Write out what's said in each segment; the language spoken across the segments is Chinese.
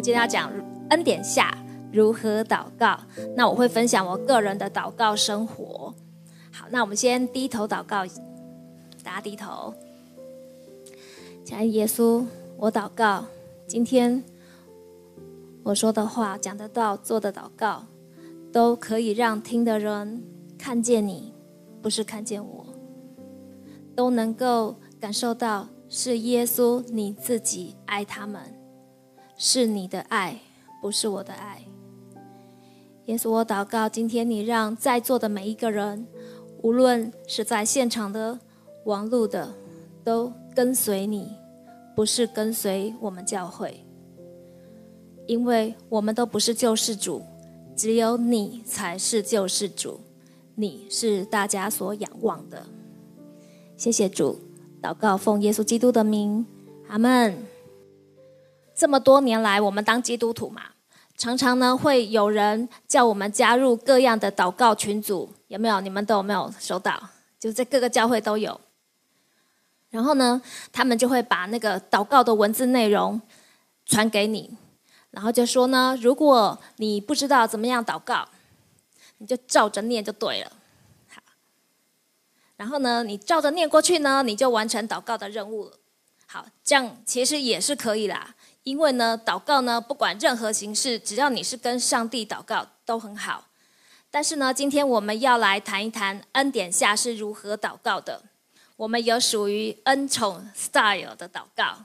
今天要讲恩典下如何祷告。那我会分享我个人的祷告生活。好，那我们先低头祷告，大家低头。亲爱的耶稣，我祷告，今天我说的话、讲得到、做的祷告，都可以让听的人看见你，不是看见我，都能够感受到是耶稣你自己爱他们，是你的爱，不是我的爱。耶稣，我祷告，今天你让在座的每一个人，无论是在现场的、网路的，都跟随你。不是跟随我们教会，因为我们都不是救世主，只有你才是救世主，你是大家所仰望的。谢谢主，祷告奉耶稣基督的名，阿门。这么多年来，我们当基督徒嘛，常常呢会有人叫我们加入各样的祷告群组，有没有？你们都有没有收到？就在各个教会都有。然后呢，他们就会把那个祷告的文字内容传给你，然后就说呢，如果你不知道怎么样祷告，你就照着念就对了。好，然后呢，你照着念过去呢，你就完成祷告的任务了。好，这样其实也是可以啦，因为呢，祷告呢，不管任何形式，只要你是跟上帝祷告都很好。但是呢，今天我们要来谈一谈恩典下是如何祷告的。我们有属于恩宠 style 的祷告。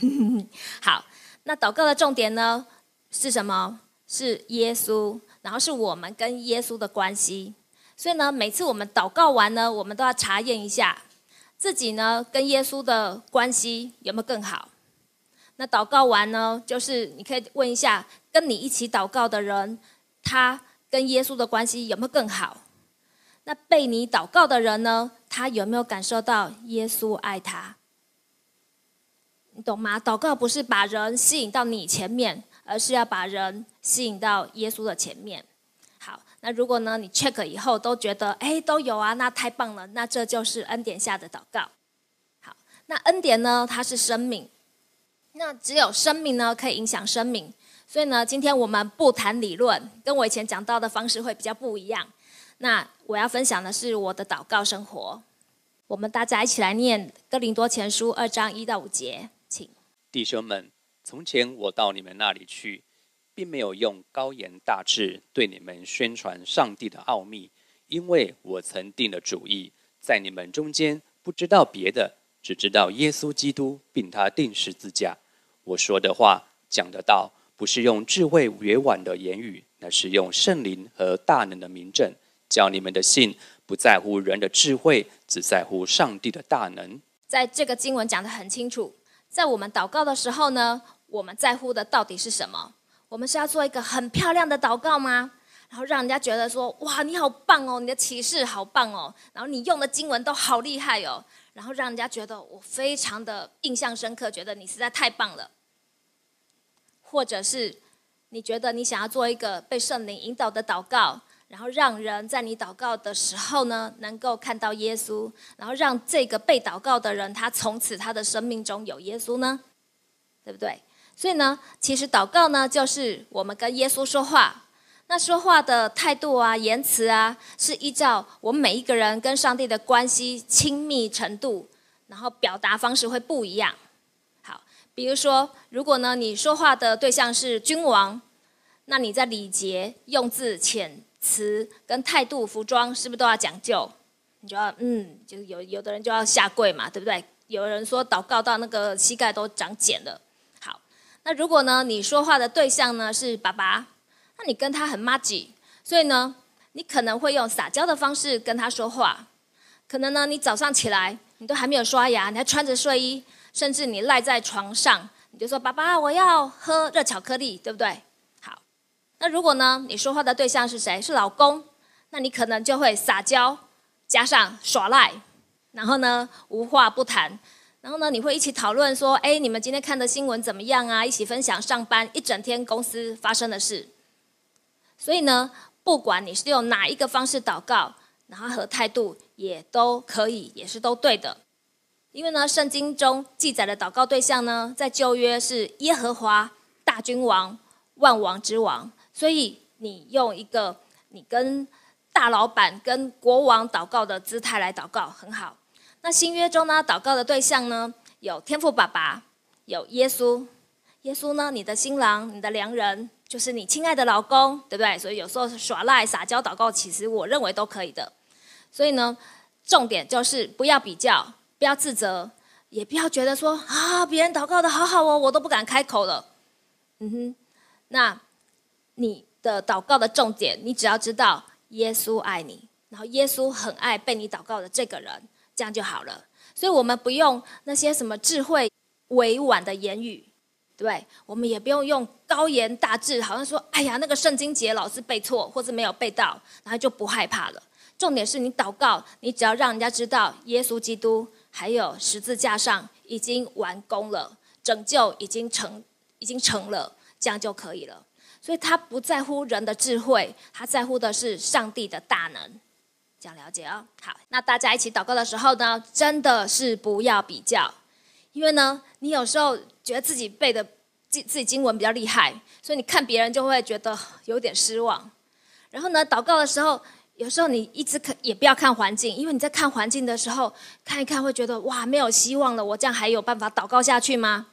好，那祷告的重点呢是什么？是耶稣，然后是我们跟耶稣的关系。所以呢，每次我们祷告完呢，我们都要查验一下自己呢跟耶稣的关系有没有更好。那祷告完呢，就是你可以问一下跟你一起祷告的人，他跟耶稣的关系有没有更好？那被你祷告的人呢？他有没有感受到耶稣爱他？你懂吗？祷告不是把人吸引到你前面，而是要把人吸引到耶稣的前面。好，那如果呢，你 check 以后都觉得哎都有啊，那太棒了，那这就是恩典下的祷告。好，那恩典呢，它是生命，那只有生命呢可以影响生命，所以呢，今天我们不谈理论，跟我以前讲到的方式会比较不一样。那我要分享的是我的祷告生活。我们大家一起来念《哥林多前书》二章一到五节，请弟兄们，从前我到你们那里去，并没有用高言大志对你们宣传上帝的奥秘，因为我曾定了主意，在你们中间不知道别的，只知道耶稣基督，并他定十字架。我说的话、讲的道，不是用智慧委婉的言语，乃是用圣灵和大能的明证。叫你们的信不在乎人的智慧，只在乎上帝的大能。在这个经文讲得很清楚，在我们祷告的时候呢，我们在乎的到底是什么？我们是要做一个很漂亮的祷告吗？然后让人家觉得说：“哇，你好棒哦，你的启示好棒哦，然后你用的经文都好厉害哦。”然后让人家觉得我非常的印象深刻，觉得你实在太棒了。或者是你觉得你想要做一个被圣灵引导的祷告？然后让人在你祷告的时候呢，能够看到耶稣，然后让这个被祷告的人，他从此他的生命中有耶稣呢，对不对？所以呢，其实祷告呢，就是我们跟耶稣说话。那说话的态度啊、言辞啊，是依照我们每一个人跟上帝的关系亲密程度，然后表达方式会不一样。好，比如说，如果呢，你说话的对象是君王，那你在礼节用字遣。词跟态度、服装是不是都要讲究？你就要嗯，就有有的人就要下跪嘛，对不对？有人说祷告到那个膝盖都长茧了。好，那如果呢，你说话的对象呢是爸爸，那你跟他很妈吉，所以呢，你可能会用撒娇的方式跟他说话。可能呢，你早上起来你都还没有刷牙，你还穿着睡衣，甚至你赖在床上，你就说爸爸，我要喝热巧克力，对不对？好那如果呢？你说话的对象是谁？是老公，那你可能就会撒娇，加上耍赖，然后呢无话不谈，然后呢你会一起讨论说：哎，你们今天看的新闻怎么样啊？一起分享上班一整天公司发生的事。所以呢，不管你是用哪一个方式祷告，然后和态度也都可以，也是都对的。因为呢，圣经中记载的祷告对象呢，在旧约是耶和华。大君王、万王之王，所以你用一个你跟大老板、跟国王祷告的姿态来祷告，很好。那新约中呢，祷告的对象呢，有天父爸爸，有耶稣。耶稣呢，你的新郎、你的良人，就是你亲爱的老公，对不对？所以有时候耍赖、撒娇祷告，其实我认为都可以的。所以呢，重点就是不要比较，不要自责，也不要觉得说啊，别人祷告的好好哦，我都不敢开口了。嗯哼，那你的祷告的重点，你只要知道耶稣爱你，然后耶稣很爱被你祷告的这个人，这样就好了。所以我们不用那些什么智慧委婉的言语。对，我们也不用用高言大志，好像说，哎呀，那个圣经节老是背错，或者没有背到，然后就不害怕了。重点是你祷告，你只要让人家知道，耶稣基督还有十字架上已经完工了，拯救已经成，已经成了，这样就可以了。所以他不在乎人的智慧，他在乎的是上帝的大能。这样了解哦。好，那大家一起祷告的时候呢，真的是不要比较。因为呢，你有时候觉得自己背的自自己经文比较厉害，所以你看别人就会觉得有点失望。然后呢，祷告的时候，有时候你一直看也不要看环境，因为你在看环境的时候，看一看会觉得哇没有希望了，我这样还有办法祷告下去吗？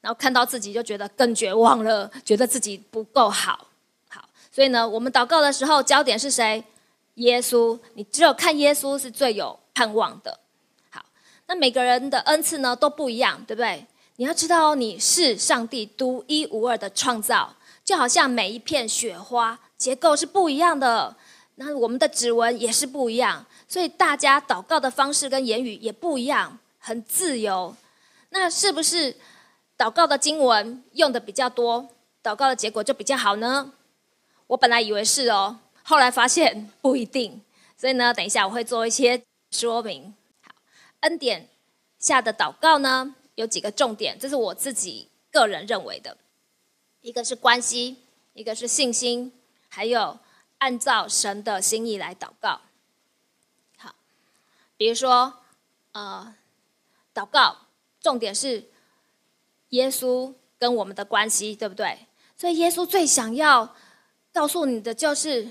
然后看到自己就觉得更绝望了，觉得自己不够好。好，所以呢，我们祷告的时候焦点是谁？耶稣，你只有看耶稣是最有盼望的。那每个人的恩赐呢都不一样，对不对？你要知道，你是上帝独一无二的创造，就好像每一片雪花结构是不一样的，那我们的指纹也是不一样，所以大家祷告的方式跟言语也不一样，很自由。那是不是祷告的经文用的比较多，祷告的结果就比较好呢？我本来以为是哦，后来发现不一定，所以呢，等一下我会做一些说明。恩典下的祷告呢，有几个重点，这是我自己个人认为的。一个是关系，一个是信心，还有按照神的心意来祷告。好，比如说，呃，祷告重点是耶稣跟我们的关系，对不对？所以耶稣最想要告诉你的就是：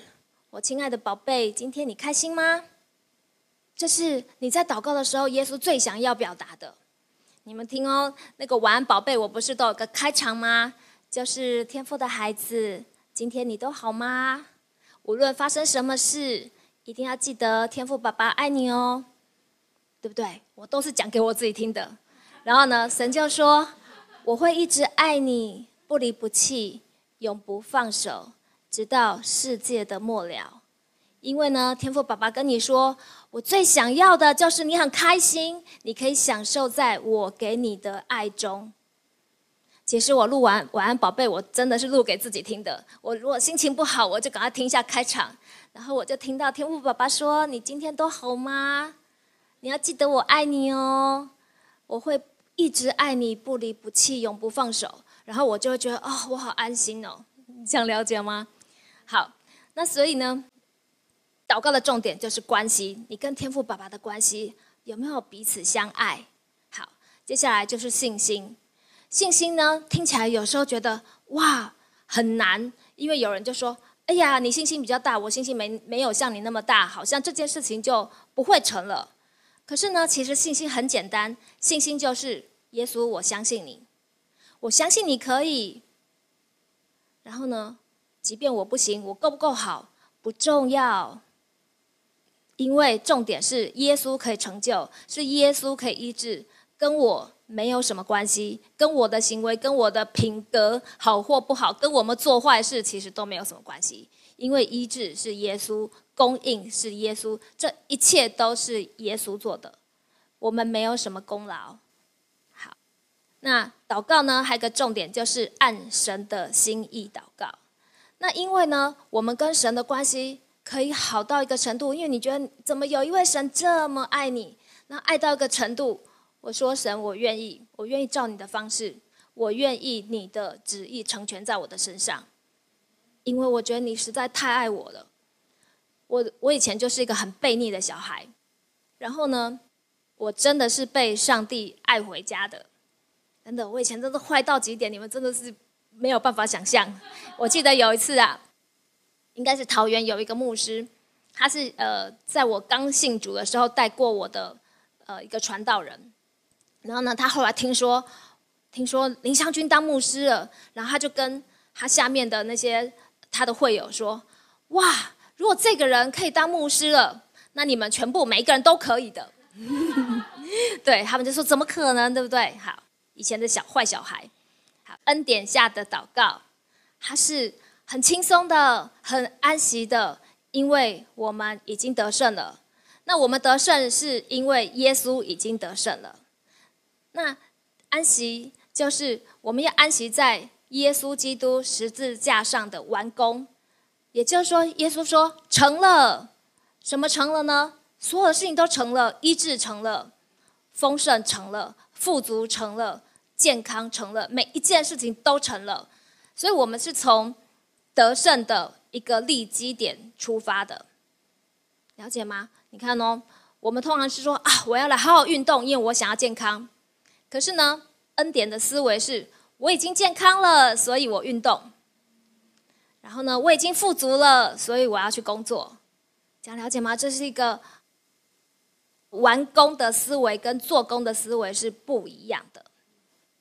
我亲爱的宝贝，今天你开心吗？这是你在祷告的时候，耶稣最想要表达的。你们听哦，那个晚安宝贝，我不是都有个开场吗？就是天赋的孩子，今天你都好吗？无论发生什么事，一定要记得天赋爸爸爱你哦，对不对？我都是讲给我自己听的。然后呢，神就说我会一直爱你，不离不弃，永不放手，直到世界的末了。因为呢，天赋爸爸跟你说。我最想要的就是你很开心，你可以享受在我给你的爱中。其实我录完晚安宝贝，我真的是录给自己听的。我如果心情不好，我就赶快听一下开场，然后我就听到天赋爸爸说：“你今天都好吗？你要记得我爱你哦，我会一直爱你，不离不弃，永不放手。”然后我就会觉得哦，我好安心哦。你想了解吗？好，那所以呢？祷告的重点就是关系，你跟天父爸爸的关系有没有彼此相爱？好，接下来就是信心。信心呢，听起来有时候觉得哇很难，因为有人就说：“哎呀，你信心比较大，我信心没没有像你那么大，好像这件事情就不会成了。”可是呢，其实信心很简单，信心就是耶稣，我相信你，我相信你可以。然后呢，即便我不行，我够不够好不重要。因为重点是耶稣可以成就，是耶稣可以医治，跟我没有什么关系，跟我的行为、跟我的品格好或不好，跟我们做坏事其实都没有什么关系。因为医治是耶稣，供应是耶稣，这一切都是耶稣做的，我们没有什么功劳。好，那祷告呢？还有一个重点就是按神的心意祷告。那因为呢，我们跟神的关系。可以好到一个程度，因为你觉得怎么有一位神这么爱你？那爱到一个程度，我说神，我愿意，我愿意照你的方式，我愿意你的旨意成全在我的身上，因为我觉得你实在太爱我了。我我以前就是一个很悖逆的小孩，然后呢，我真的是被上帝爱回家的，真的，我以前真的坏到极点，你们真的是没有办法想象。我记得有一次啊，应该是桃园有一个牧师，他是呃，在我刚信主的时候带过我的呃一个传道人，然后呢，他后来听说听说林湘君当牧师了，然后他就跟他下面的那些他的会友说：“哇，如果这个人可以当牧师了，那你们全部每一个人都可以的。”对他们就说：“怎么可能？对不对？”好，以前的小坏小孩，好恩典下的祷告。他是很轻松的，很安息的，因为我们已经得胜了。那我们得胜是因为耶稣已经得胜了。那安息就是我们要安息在耶稣基督十字架上的完工，也就是说，耶稣说成了，什么成了呢？所有的事情都成了，医治成了，丰盛成了，富足成了，健康成了，每一件事情都成了。所以我们是从得胜的一个立基点出发的，了解吗？你看哦，我们通常是说啊，我要来好好运动，因为我想要健康。可是呢，恩典的思维是，我已经健康了，所以我运动。然后呢，我已经富足了，所以我要去工作。这样了解吗？这是一个完工的思维跟做工的思维是不一样的。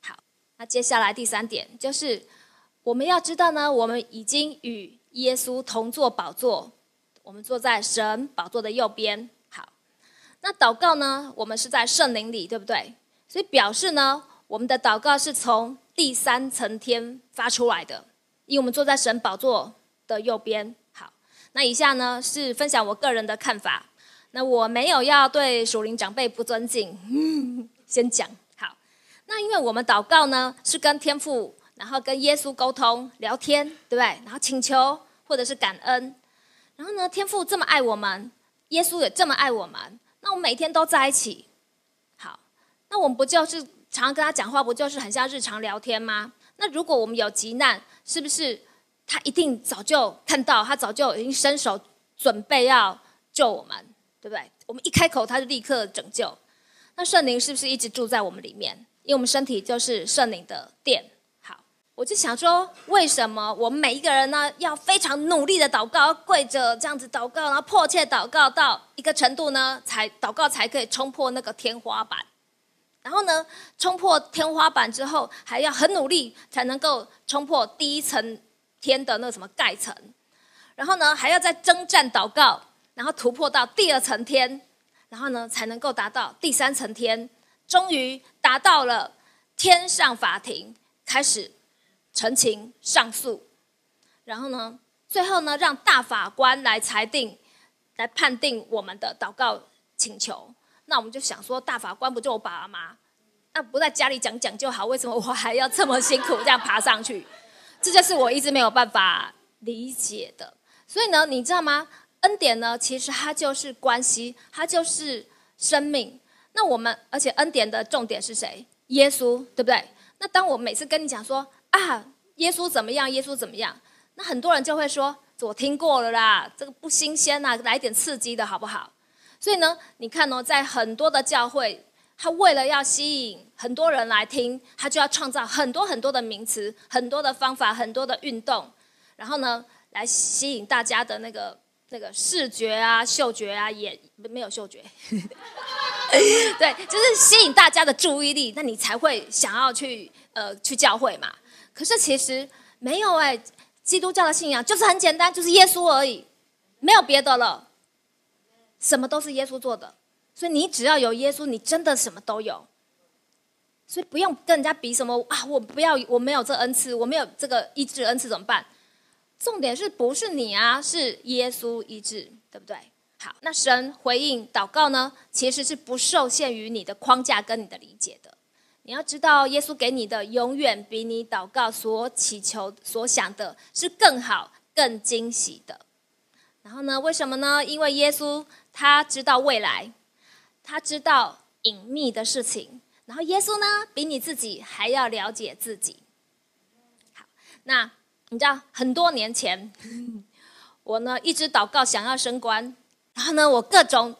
好，那接下来第三点就是。我们要知道呢，我们已经与耶稣同坐宝座，我们坐在神宝座的右边。好，那祷告呢，我们是在圣灵里，对不对？所以表示呢，我们的祷告是从第三层天发出来的，因为我们坐在神宝座的右边。好，那以下呢是分享我个人的看法。那我没有要对属灵长辈不尊敬，嗯先讲好。那因为我们祷告呢，是跟天父。然后跟耶稣沟通聊天，对不对？然后请求或者是感恩。然后呢，天父这么爱我们，耶稣也这么爱我们，那我们每天都在一起。好，那我们不就是常常跟他讲话，不就是很像日常聊天吗？那如果我们有急难，是不是他一定早就看到，他早就已经伸手准备要救我们，对不对？我们一开口，他就立刻拯救。那圣灵是不是一直住在我们里面？因为我们身体就是圣灵的殿。我就想说，为什么我们每一个人呢，要非常努力的祷告，跪着这样子祷告，然后迫切祷告到一个程度呢，才祷告才可以冲破那个天花板。然后呢，冲破天花板之后，还要很努力才能够冲破第一层天的那什么盖层。然后呢，还要再征战祷告，然后突破到第二层天，然后呢，才能够达到第三层天。终于达到了天上法庭，开始。陈情上诉，然后呢，最后呢，让大法官来裁定，来判定我们的祷告请求。那我们就想说，大法官不就我爸爸妈？那不在家里讲讲就好，为什么我还要这么辛苦这样爬上去？这就是我一直没有办法理解的。所以呢，你知道吗？恩典呢，其实它就是关系，它就是生命。那我们，而且恩典的重点是谁？耶稣，对不对？那当我每次跟你讲说。啊，耶稣怎么样？耶稣怎么样？那很多人就会说：“我听过了啦，这个不新鲜呐，来点刺激的好不好？”所以呢，你看哦，在很多的教会，他为了要吸引很多人来听，他就要创造很多很多的名词、很多的方法、很多的运动，然后呢，来吸引大家的那个那个视觉啊、嗅觉啊，也没有嗅觉，对，就是吸引大家的注意力，那你才会想要去呃去教会嘛。可是其实没有哎，基督教的信仰就是很简单，就是耶稣而已，没有别的了，什么都是耶稣做的，所以你只要有耶稣，你真的什么都有，所以不用跟人家比什么啊！我不要，我没有这恩赐，我没有这个医治恩赐怎么办？重点是不是你啊？是耶稣医治，对不对？好，那神回应祷告呢，其实是不受限于你的框架跟你的理解的。你要知道，耶稣给你的永远比你祷告所祈求、所想的是更好、更惊喜的。然后呢？为什么呢？因为耶稣他知道未来，他知道隐秘的事情。然后耶稣呢，比你自己还要了解自己。好，那你知道很多年前，我呢一直祷告想要升官，然后呢我各种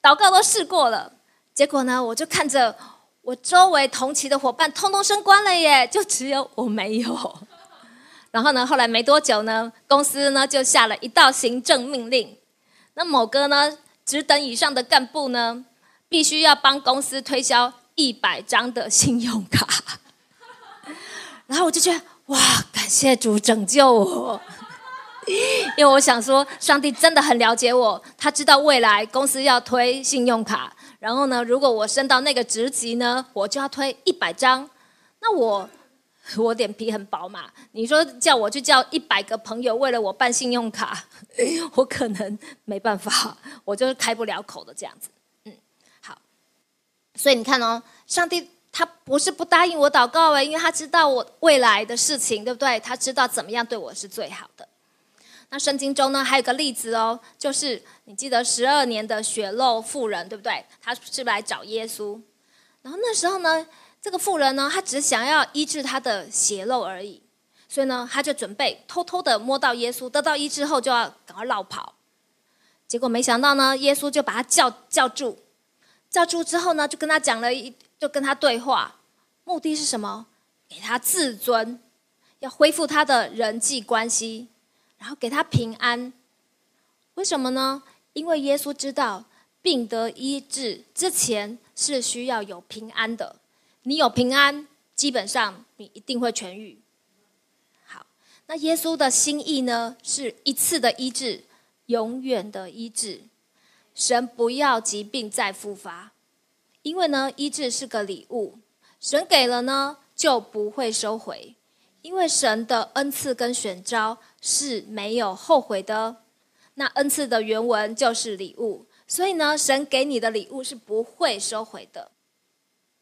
祷告都试过了，结果呢我就看着。我周围同期的伙伴通通升官了耶，就只有我没有。然后呢，后来没多久呢，公司呢就下了一道行政命令，那某个呢职等以上的干部呢，必须要帮公司推销一百张的信用卡。然后我就觉得，哇，感谢主拯救我，因为我想说，上帝真的很了解我，他知道未来公司要推信用卡，然后呢，如果我升到那个职级呢，我就要推一百张，那我。我脸皮很薄嘛，你说叫我去叫一百个朋友为了我办信用卡，我可能没办法，我就是开不了口的这样子。嗯，好，所以你看哦，上帝他不是不答应我祷告哎，因为他知道我未来的事情，对不对？他知道怎么样对我是最好的。那圣经中呢，还有个例子哦，就是你记得十二年的血肉妇人，对不对？他是不是来找耶稣，然后那时候呢。这个妇人呢，她只想要医治她的血肉而已，所以呢，她就准备偷偷的摸到耶稣，得到医治后就要赶快绕跑。结果没想到呢，耶稣就把他叫叫住，叫住之后呢，就跟他讲了一，就跟他对话，目的是什么？给他自尊，要恢复他的人际关系，然后给他平安。为什么呢？因为耶稣知道病得医治之前是需要有平安的。你有平安，基本上你一定会痊愈。好，那耶稣的心意呢？是一次的医治，永远的医治。神不要疾病再复发，因为呢，医治是个礼物，神给了呢就不会收回，因为神的恩赐跟选召是没有后悔的。那恩赐的原文就是礼物，所以呢，神给你的礼物是不会收回的。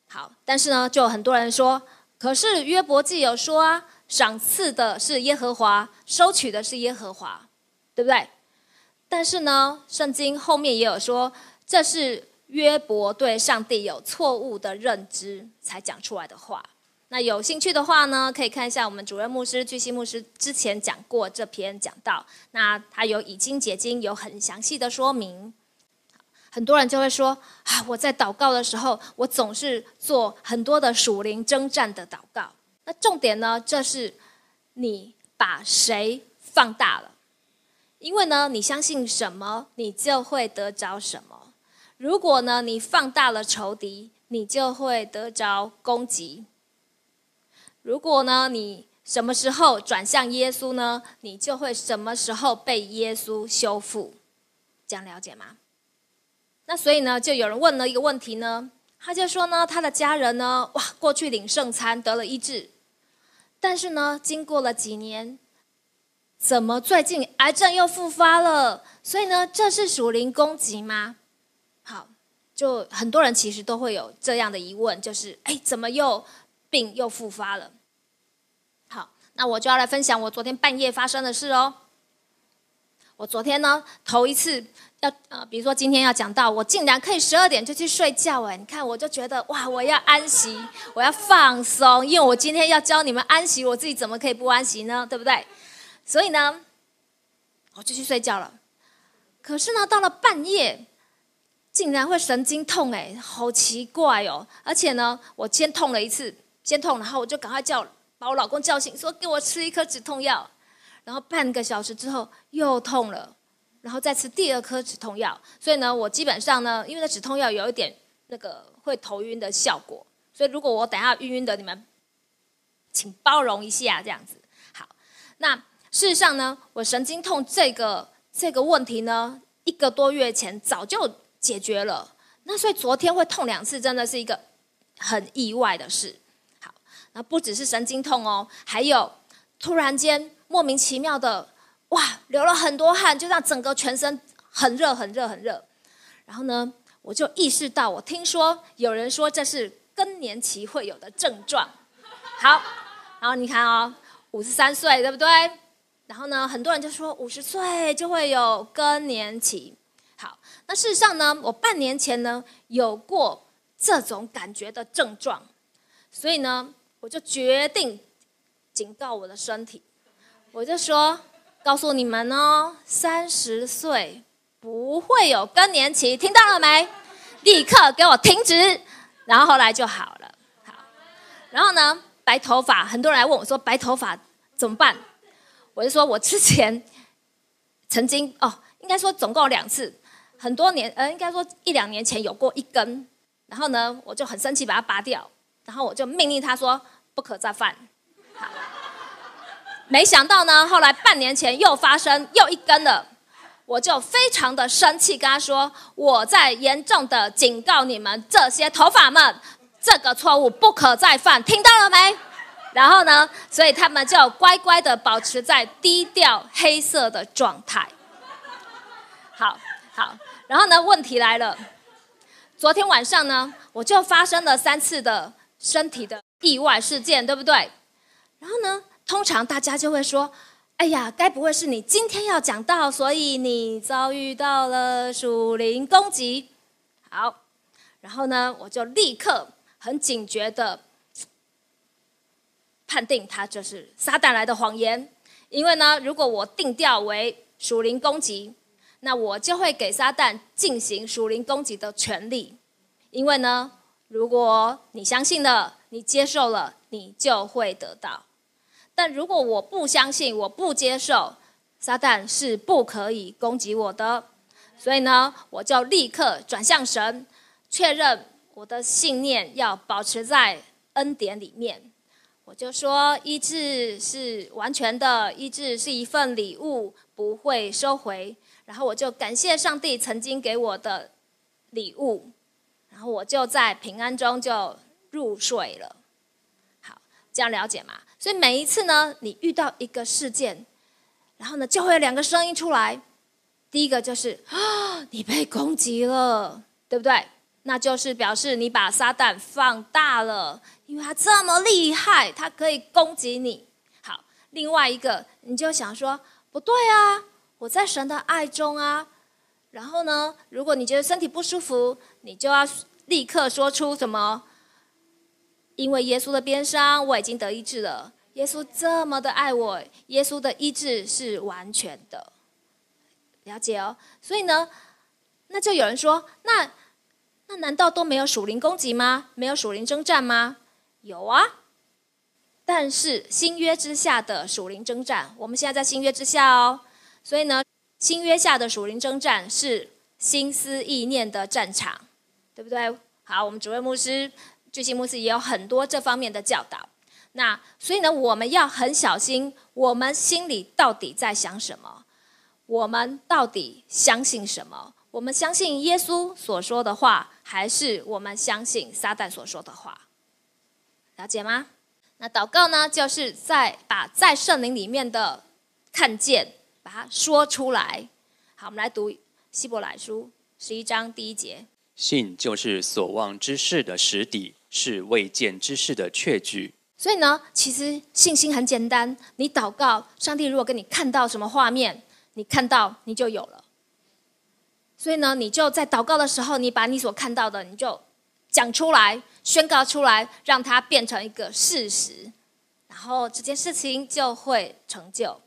好，但是呢，就很多人说，可是约伯记有说啊，赏赐的是耶和华，收取的是耶和华，对不对？但是呢，圣经后面也有说，这是约伯对上帝有错误的认知才讲出来的话。那有兴趣的话呢，可以看一下我们主任牧师巨星牧师之前讲过这篇讲道，那他有以经解经，有很详细的说明。很多人就会说啊，我在祷告的时候，我总是做很多的属灵征战的祷告。那重点呢，这是你把谁放大了？因为呢，你相信什么，你就会得着什么。如果呢，你放大了仇敌，你就会得着攻击。如果呢，你什么时候转向耶稣呢，你就会什么时候被耶稣修复。这样了解吗？那所以呢，就有人问了一个问题呢，他就说呢，他的家人呢，哇，过去领圣餐得了医治，但是呢，经过了几年，怎么最近癌症又复发了？所以呢，这是属灵攻击吗？好，就很多人其实都会有这样的疑问，就是哎，怎么又病又复发了？好，那我就要来分享我昨天半夜发生的事哦。我昨天呢，头一次。要呃，比如说今天要讲到，我竟然可以十二点就去睡觉哎！你看，我就觉得哇，我要安息，我要放松，因为我今天要教你们安息，我自己怎么可以不安息呢？对不对？所以呢，我就去睡觉了。可是呢，到了半夜，竟然会神经痛哎，好奇怪哦！而且呢，我先痛了一次，先痛，然后我就赶快叫把我老公叫醒，说给我吃一颗止痛药。然后半个小时之后又痛了。然后再吃第二颗止痛药，所以呢，我基本上呢，因为那止痛药有一点那个会头晕的效果，所以如果我等下晕晕的，你们请包容一下这样子。好，那事实上呢，我神经痛这个这个问题呢，一个多月前早就解决了。那所以昨天会痛两次，真的是一个很意外的事。那不只是神经痛哦，还有突然间莫名其妙的。哇，流了很多汗，就让整个全身很热、很热、很热。然后呢，我就意识到，我听说有人说这是更年期会有的症状。好，然后你看哦，五十三岁，对不对？然后呢，很多人就说五十岁就会有更年期。好，那事实上呢，我半年前呢有过这种感觉的症状，所以呢，我就决定警告我的身体，我就说。告诉你们哦，三十岁不会有更年期，听到了没？立刻给我停止，然后后来就好了。好，然后呢，白头发，很多人来问我说白头发怎么办？我就说我之前曾经哦，应该说总共两次，很多年呃，应该说一两年前有过一根，然后呢，我就很生气把它拔掉，然后我就命令他说不可再犯。没想到呢，后来半年前又发生又一根了。我就非常的生气，跟他说：“我在严重的警告你们这些头发们，这个错误不可再犯，听到了没？”然后呢，所以他们就乖乖的保持在低调黑色的状态。好好，然后呢，问题来了，昨天晚上呢，我就发生了三次的身体的意外事件，对不对？然后呢，通常大家就会说。哎呀，该不会是你今天要讲到，所以你遭遇到了属灵攻击？好，然后呢，我就立刻很警觉的判定它就是撒旦来的谎言。因为呢，如果我定调为属灵攻击，那我就会给撒旦进行属灵攻击的权利。因为呢，如果你相信了，你接受了，你就会得到。但如果我不相信，我不接受，撒旦是不可以攻击我的。所以呢，我就立刻转向神，确认我的信念要保持在恩典里面。我就说，医治是完全的，医治是一份礼物，不会收回。然后我就感谢上帝曾经给我的礼物，然后我就在平安中就入睡了。好，这样了解吗？所以每一次呢，你遇到一个事件，然后呢，就会有两个声音出来。第一个就是啊，你被攻击了，对不对？那就是表示你把撒旦放大了，因为他这么厉害，他可以攻击你。好，另外一个你就想说，不对啊，我在神的爱中啊。然后呢，如果你觉得身体不舒服，你就要立刻说出什么？因为耶稣的鞭伤，我已经得医治了。耶稣这么的爱我，耶稣的医治是完全的，了解哦。所以呢，那就有人说，那那难道都没有属灵攻击吗？没有属灵征战吗？有啊。但是新约之下的属灵征战，我们现在在新约之下哦。所以呢，新约下的属灵征战是心思意念的战场，对不对？好，我们主任牧师。巨星牧师也有很多这方面的教导，那所以呢，我们要很小心，我们心里到底在想什么？我们到底相信什么？我们相信耶稣所说的话，还是我们相信撒旦所说的话？了解吗？那祷告呢，就是在把在圣灵里面的看见，把它说出来。好，我们来读希伯来书十一章第一节：信就是所望之事的实底。是未见之事的确据，所以呢，其实信心很简单。你祷告，上帝如果给你看到什么画面，你看到你就有了。所以呢，你就在祷告的时候，你把你所看到的，你就讲出来，宣告出来，让它变成一个事实，然后这件事情就会成就。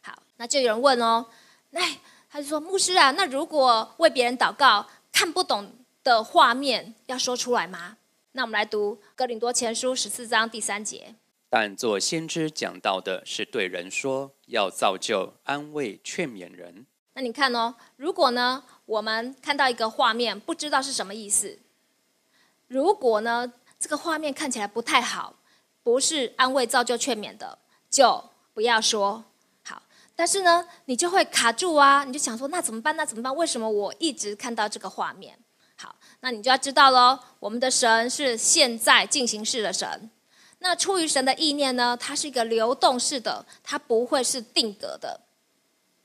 好，那就有人问哦，哎，他就说牧师啊，那如果为别人祷告看不懂的画面，要说出来吗？那我们来读《哥林多前书》十四章第三节。但做先知讲到的是对人说，要造就、安慰、劝勉人。那你看哦，如果呢，我们看到一个画面，不知道是什么意思。如果呢，这个画面看起来不太好，不是安慰、造就、劝勉的，就不要说好。但是呢，你就会卡住啊，你就想说，那怎么办？那怎么办？为什么我一直看到这个画面？好，那你就要知道喽。我们的神是现在进行式的神。那出于神的意念呢？它是一个流动式的，它不会是定格的。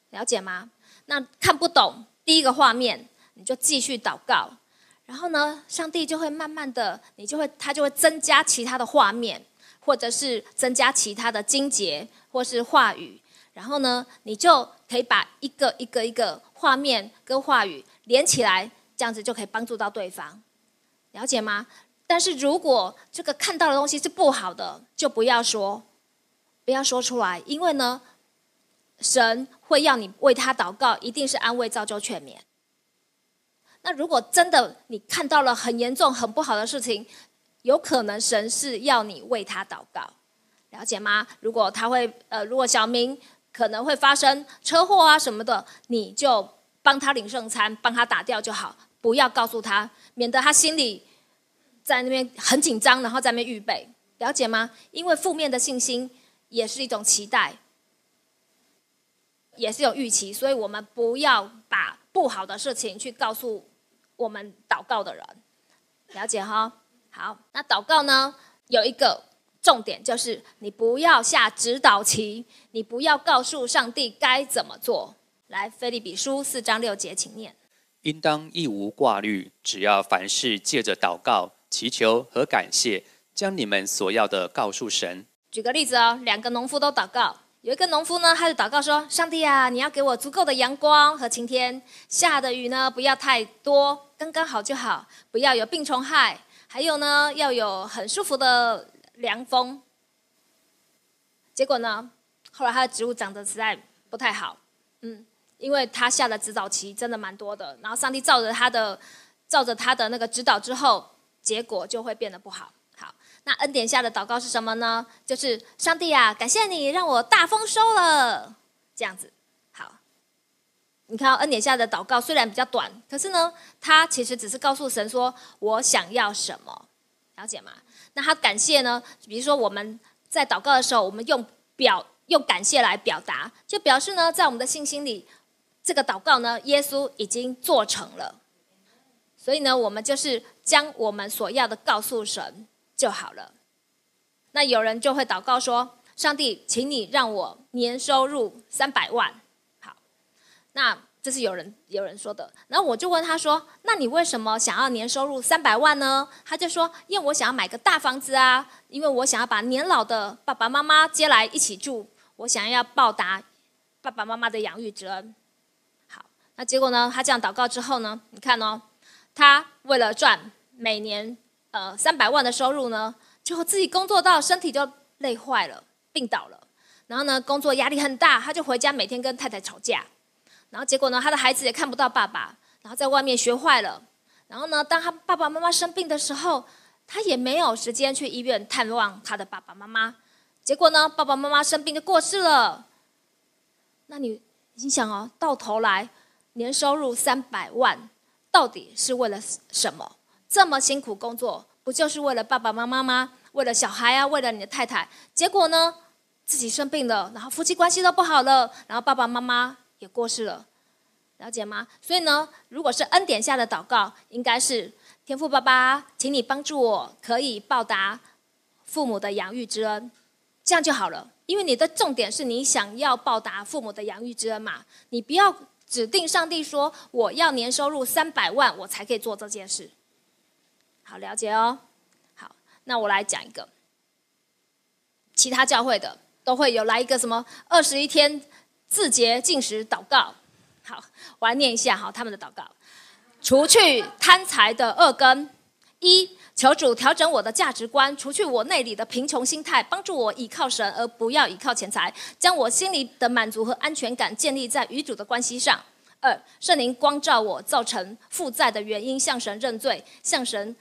了解吗？那看不懂第一个画面，你就继续祷告。然后呢，上帝就会慢慢的，你就会他就会增加其他的画面，或者是增加其他的经节或是话语。然后呢，你就可以把一个一个一个画面跟话语连起来。这样子就可以帮助到对方，了解吗？但是如果这个看到的东西是不好的，就不要说，不要说出来，因为呢，神会要你为他祷告，一定是安慰、造就、劝勉。那如果真的你看到了很严重、很不好的事情，有可能神是要你为他祷告，了解吗？如果他会呃，如果小明。可能会发生车祸啊什么的，你就帮他领圣餐，帮他打掉就好，不要告诉他，免得他心里在那边很紧张，然后在那边预备，了解吗？因为负面的信心也是一种期待，也是有预期，所以我们不要把不好的事情去告诉我们祷告的人，了解哈？好，那祷告呢有一个。重点就是你不要下指导棋，你不要告诉上帝该怎么做。来，菲利比书四章六节，请念：应当一无挂虑，只要凡事借着祷告、祈求和感谢，将你们所要的告诉神。举个例子哦，两个农夫都祷告，有一个农夫呢，他就祷告说：“上帝啊，你要给我足够的阳光和晴天，下的雨呢不要太多，刚刚好就好，不要有病虫害，还有呢要有很舒服的。”凉风，结果呢？后来他的植物长得实在不太好，嗯，因为他下的指导棋真的蛮多的。然后上帝照着他的，照着他的那个指导之后，结果就会变得不好。好，那恩典下的祷告是什么呢？就是上帝啊，感谢你让我大丰收了，这样子。好，你看恩典下的祷告虽然比较短，可是呢，他其实只是告诉神说我想要什么，了解吗？那他感谢呢？比如说我们在祷告的时候，我们用表用感谢来表达，就表示呢，在我们的信心里，这个祷告呢，耶稣已经做成了。所以呢，我们就是将我们所要的告诉神就好了。那有人就会祷告说：“上帝，请你让我年收入三百万。”好，那。这是有人有人说的，然后我就问他说：“那你为什么想要年收入三百万呢？”他就说：“因为我想要买个大房子啊，因为我想要把年老的爸爸妈妈接来一起住，我想要报答爸爸妈妈的养育之恩。”那结果呢？他这样祷告之后呢？你看哦，他为了赚每年呃三百万的收入呢，最后自己工作到身体就累坏了，病倒了，然后呢，工作压力很大，他就回家每天跟太太吵架。然后结果呢，他的孩子也看不到爸爸，然后在外面学坏了。然后呢，当他爸爸妈妈生病的时候，他也没有时间去医院探望他的爸爸妈妈。结果呢，爸爸妈妈生病就过世了。那你你想哦，到头来年收入三百万，到底是为了什么？这么辛苦工作，不就是为了爸爸妈妈吗？为了小孩啊，为了你的太太。结果呢，自己生病了，然后夫妻关系都不好了，然后爸爸妈妈。也过世了，了解吗？所以呢，如果是恩典下的祷告，应该是天父爸爸，请你帮助我，可以报答父母的养育之恩，这样就好了。因为你的重点是你想要报答父母的养育之恩嘛，你不要指定上帝说我要年收入三百万，我才可以做这件事。好，了解哦。好，那我来讲一个，其他教会的都会有来一个什么二十一天。自洁禁食祷告，好，我来念一下好他们的祷告：除去贪财的恶根，一求主调整我的价值观，除去我内里的贫穷心态，帮助我倚靠神而不要倚靠钱财，将我心里的满足和安全感建立在与主的关系上。二圣灵光照我造成负债的原因，向神认罪，向神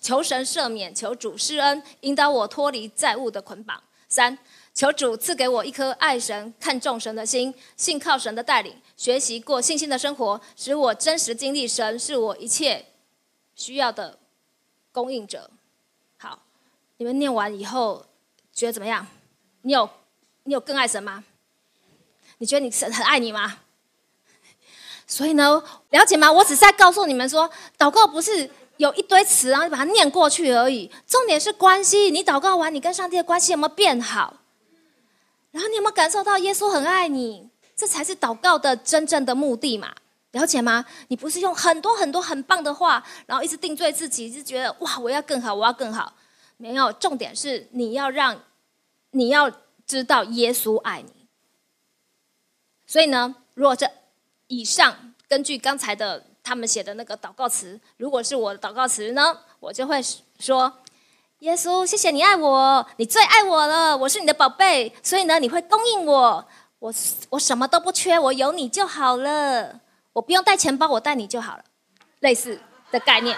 求神赦免，求主施恩，引导我脱离债务的捆绑。三求主赐给我一颗爱神、看重神的心，信靠神的带领，学习过信心的生活，使我真实经历神是我一切需要的供应者。好，你们念完以后觉得怎么样？你有你有更爱神吗？你觉得你神很爱你吗？所以呢，了解吗？我只是在告诉你们说，祷告不是有一堆词，然后就把它念过去而已。重点是关系，你祷告完，你跟上帝的关系有没有变好？然后你有没有感受到耶稣很爱你？这才是祷告的真正的目的嘛？了解吗？你不是用很多很多很棒的话，然后一直定罪自己，就觉得哇，我要更好，我要更好。没有，重点是你要让你要知道耶稣爱你。所以呢，如果这以上根据刚才的他们写的那个祷告词，如果是我的祷告词呢，我就会说。耶稣，谢谢你爱我，你最爱我了，我是你的宝贝，所以呢，你会供应我，我我什么都不缺，我有你就好了，我不用带钱包，我带你就好了，类似的概念。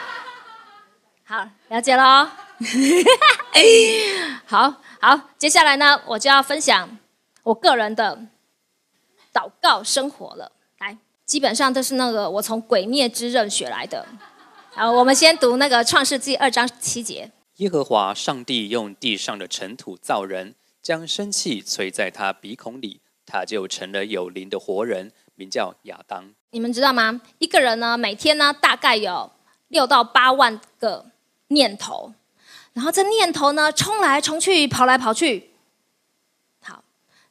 好，了解了哦。好好，接下来呢，我就要分享我个人的祷告生活了。来，基本上都是那个我从《鬼灭之刃》学来的。好，我们先读那个《创世纪》二章七节。耶和华上帝用地上的尘土造人，将生气吹在他鼻孔里，他就成了有灵的活人，名叫亚当。你们知道吗？一个人呢，每天呢，大概有六到八万个念头，然后这念头呢，冲来冲去，跑来跑去。好，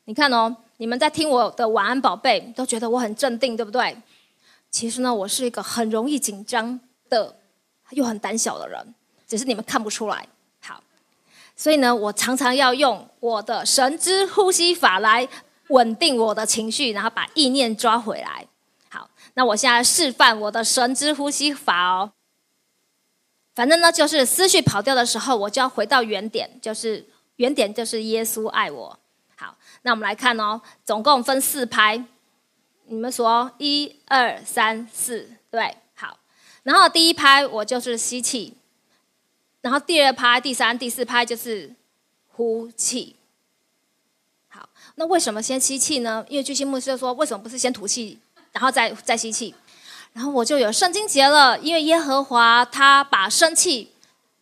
你看哦，你们在听我的晚安宝贝，都觉得我很镇定，对不对？其实呢，我是一个很容易紧张的，又很胆小的人。只是你们看不出来，好，所以呢，我常常要用我的神之呼吸法来稳定我的情绪，然后把意念抓回来。好，那我现在示范我的神之呼吸法哦。反正呢，就是思绪跑掉的时候，我就要回到原点，就是原点就是耶稣爱我。好，那我们来看哦，总共分四拍，你们说一二三四，对，好，然后第一拍我就是吸气。然后第二拍、第三、第四拍就是呼气。好，那为什么先吸气呢？因为巨星牧师就说，为什么不是先吐气，然后再再吸气？然后我就有圣经节了，因为耶和华他把生气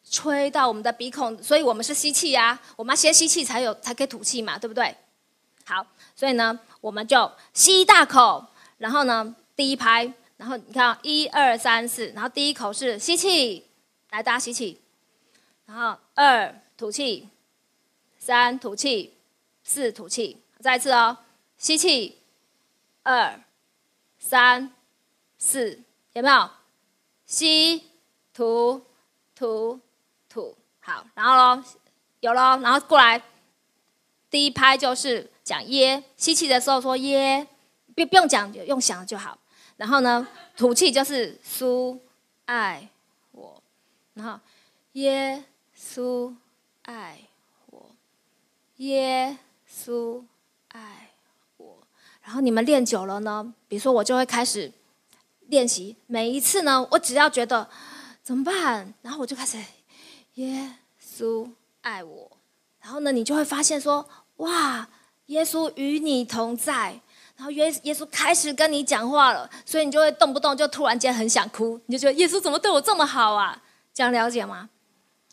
吹到我们的鼻孔，所以我们是吸气呀。我们要先吸气才有才可以吐气嘛，对不对？好，所以呢，我们就吸一大口，然后呢，第一拍，然后你看一二三四，然后第一口是吸气，来大家吸气。然后二吐气，三吐气，四吐气，再一次哦，吸气，二，三，四，有没有？吸，吐，吐，吐，好，然后咯，有喽，然后过来，第一拍就是讲耶，吸气的时候说耶，不不用讲，用想就好。然后呢，吐气就是苏爱我，然后耶。稣爱我，耶稣。然后你们练久了呢，比如说我就会开始练习。每一次呢，我只要觉得怎么办，然后我就开始耶稣爱我。然后呢，你就会发现说，哇，耶稣与你同在。然后耶耶稣开始跟你讲话了，所以你就会动不动就突然间很想哭，你就觉得耶稣怎么对我这么好啊？这样了解吗？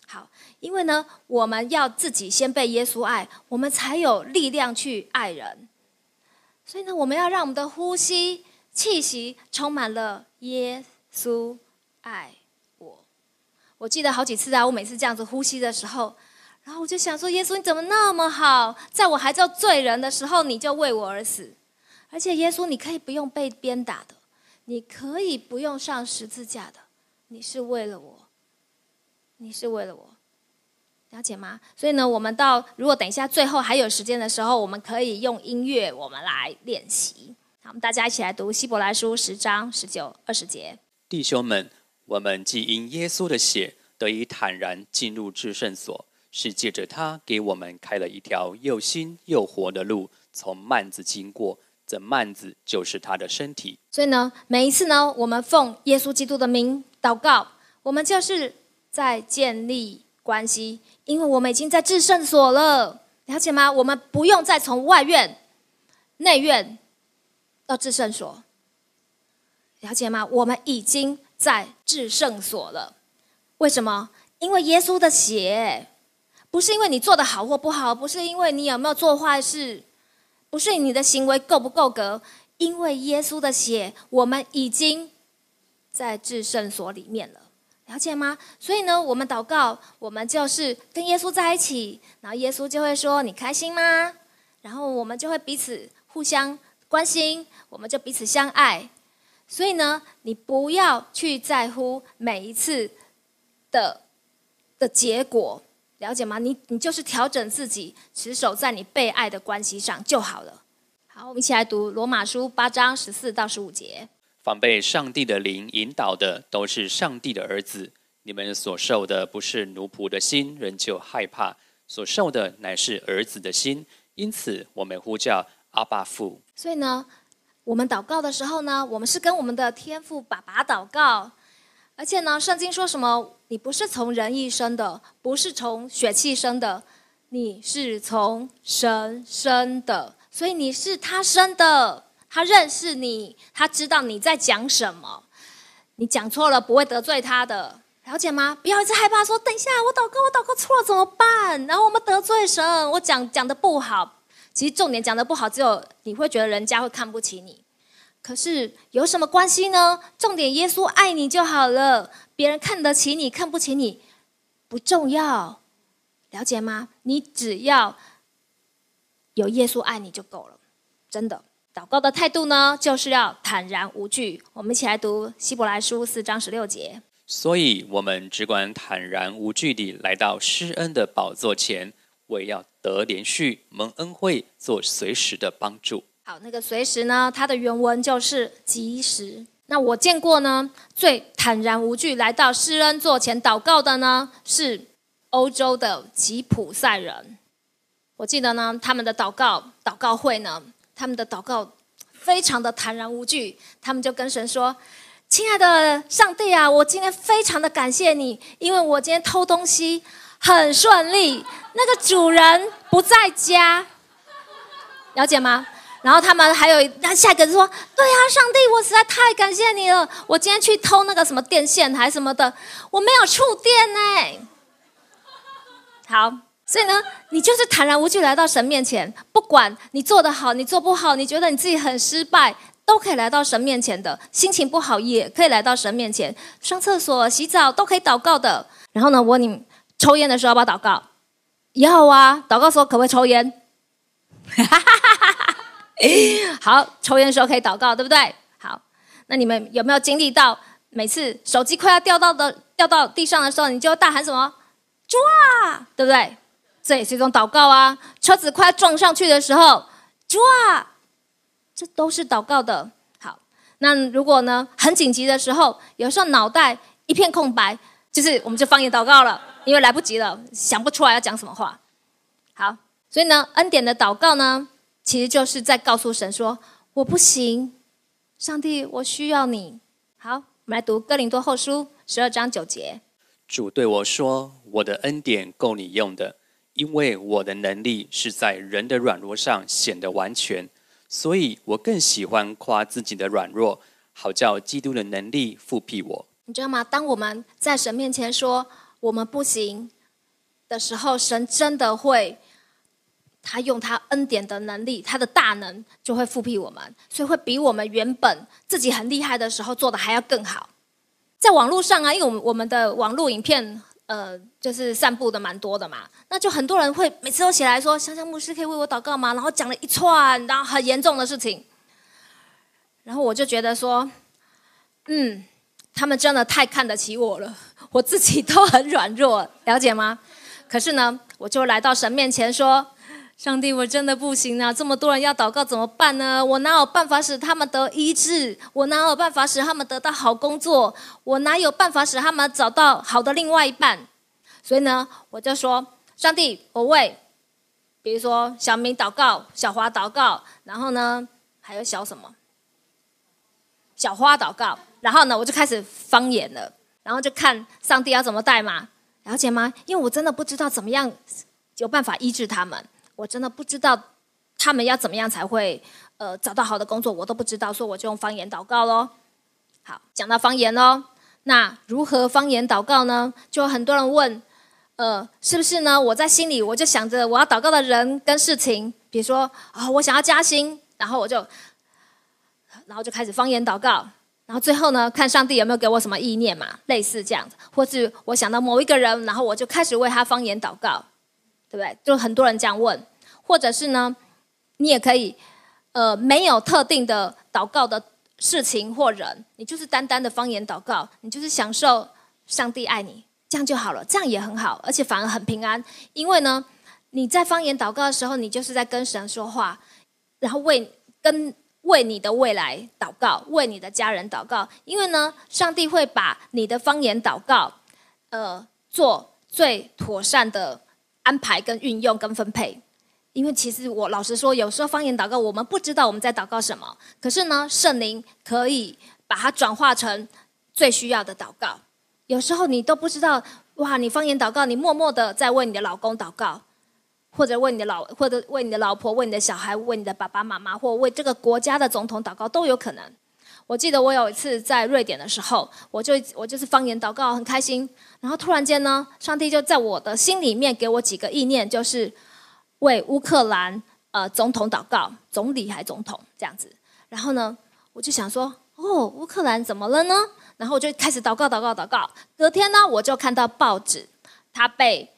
好。因为呢，我们要自己先被耶稣爱，我们才有力量去爱人。所以呢，我们要让我们的呼吸气息充满了耶稣爱我。我记得好几次啊，我每次这样子呼吸的时候，然后我就想说：耶稣你怎么那么好？在我还叫罪人的时候，你就为我而死。而且耶稣，你可以不用被鞭打的，你可以不用上十字架的，你是为了我，你是为了我。了解吗？所以呢，我们到如果等一下最后还有时间的时候，我们可以用音乐，我们来练习。好，我们大家一起来读希伯来书十章十九、二十节。弟兄们，我们既因耶稣的血得以坦然进入至圣所，是借着他给我们开了一条又新又活的路，从幔子经过。这幔子就是他的身体。所以呢，每一次呢，我们奉耶稣基督的名祷告，我们就是在建立关系。因为我们已经在至圣所了，了解吗？我们不用再从外院、内院到至圣所，了解吗？我们已经在至圣所了。为什么？因为耶稣的血，不是因为你做的好或不好，不是因为你有没有做坏事，不是你的行为够不够格，因为耶稣的血，我们已经在至圣所里面了。了解吗？所以呢，我们祷告，我们就是跟耶稣在一起，然后耶稣就会说：“你开心吗？”然后我们就会彼此互相关心，我们就彼此相爱。所以呢，你不要去在乎每一次的的结果，了解吗？你你就是调整自己，持守在你被爱的关系上就好了。好，我们一起来读罗马书八章十四到十五节。凡被上帝的灵引导的，都是上帝的儿子。你们所受的不是奴仆的心，仍旧害怕；所受的乃是儿子的心。因此，我们呼叫阿爸父。所以呢，我们祷告的时候呢，我们是跟我们的天父爸爸祷告。而且呢，圣经说什么？你不是从人意生的，不是从血气生的，你是从神生的。所以你是他生的。他认识你，他知道你在讲什么。你讲错了不会得罪他的，了解吗？不要一直害怕说，等一下我祷告，我祷告错了怎么办？然后我们得罪神，我讲讲的不好。其实重点讲的不好，只有你会觉得人家会看不起你。可是有什么关系呢？重点耶稣爱你就好了，别人看得起你看不起你不重要，了解吗？你只要有耶稣爱你就够了，真的。祷告的态度呢，就是要坦然无惧。我们一起来读希伯来书四章十六节。所以，我们只管坦然无惧地来到施恩的宝座前，为要得连续蒙恩惠，做随时的帮助。好，那个随时呢，它的原文就是及时。那我见过呢，最坦然无惧来到施恩座前祷告的呢，是欧洲的吉普赛人。我记得呢，他们的祷告祷告会呢。他们的祷告非常的坦然无惧，他们就跟神说：“亲爱的上帝啊，我今天非常的感谢你，因为我今天偷东西很顺利，那个主人不在家，了解吗？然后他们还有那下一个说：对呀，上帝，我实在太感谢你了，我今天去偷那个什么电线还什么的，我没有触电呢。好。”所以呢，你就是坦然无惧来到神面前，不管你做得好，你做不好，你觉得你自己很失败，都可以来到神面前的。心情不好也可以来到神面前，上厕所、洗澡都可以祷告的。然后呢，我问你，抽烟的时候要不要祷告？要啊，祷告时候可不可以抽烟？好，抽烟的时候可以祷告，对不对？好，那你们有没有经历到，每次手机快要掉到的掉到地上的时候，你就大喊什么？抓，对不对？这也是一种祷告啊！车子快撞上去的时候，抓，这都是祷告的。好，那如果呢很紧急的时候，有时候脑袋一片空白，就是我们就方言祷告了，因为来不及了，想不出来要讲什么话。好，所以呢，恩典的祷告呢，其实就是在告诉神说：“我不行，上帝，我需要你。”好，我们来读哥林多后书十二章九节。主对我说：“我的恩典够你用的。”因为我的能力是在人的软弱上显得完全，所以我更喜欢夸自己的软弱，好叫基督的能力复辟我。你知道吗？当我们在神面前说我们不行的时候，神真的会，他用他恩典的能力，他的大能就会复辟我们，所以会比我们原本自己很厉害的时候做的还要更好。在网络上啊，因为我们我们的网络影片。呃，就是散步的蛮多的嘛，那就很多人会每次都写来说：“香香牧师可以为我祷告吗？”然后讲了一串，然后很严重的事情。然后我就觉得说，嗯，他们真的太看得起我了，我自己都很软弱，了解吗？可是呢，我就来到神面前说：“上帝，我真的不行啊！这么多人要祷告怎么办呢？我哪有办法使他们得医治？我哪有办法使他们得到好工作？我哪有办法使他们找到好的另外一半？”所以呢，我就说，上帝，我为，比如说小明祷告，小华祷告，然后呢，还有小什么，小花祷告，然后呢，我就开始方言了，然后就看上帝要怎么带嘛，了解吗？因为我真的不知道怎么样有办法医治他们，我真的不知道他们要怎么样才会呃找到好的工作，我都不知道，所以我就用方言祷告喽。好，讲到方言喽，那如何方言祷告呢？就很多人问。呃，是不是呢？我在心里我就想着我要祷告的人跟事情，比如说啊，我想要加薪，然后我就，然后就开始方言祷告，然后最后呢，看上帝有没有给我什么意念嘛，类似这样子，或是我想到某一个人，然后我就开始为他方言祷告，对不对？就很多人这样问，或者是呢，你也可以，呃，没有特定的祷告的事情或人，你就是单单的方言祷告，你就是享受上帝爱你。这样就好了，这样也很好，而且反而很平安。因为呢，你在方言祷告的时候，你就是在跟神说话，然后为跟为你的未来祷告，为你的家人祷告。因为呢，上帝会把你的方言祷告，呃，做最妥善的安排、跟运用、跟分配。因为其实我老实说，有时候方言祷告，我们不知道我们在祷告什么，可是呢，圣灵可以把它转化成最需要的祷告。有时候你都不知道，哇！你方言祷告，你默默的在为你的老公祷告，或者为你的老，或者为你的老婆、为你的小孩、为你的爸爸妈妈，或为这个国家的总统祷告都有可能。我记得我有一次在瑞典的时候，我就我就是方言祷告，很开心。然后突然间呢，上帝就在我的心里面给我几个意念，就是为乌克兰呃总统祷告，总理还总统这样子。然后呢，我就想说，哦，乌克兰怎么了呢？然后我就开始祷告，祷告，祷告。隔天呢，我就看到报纸，他被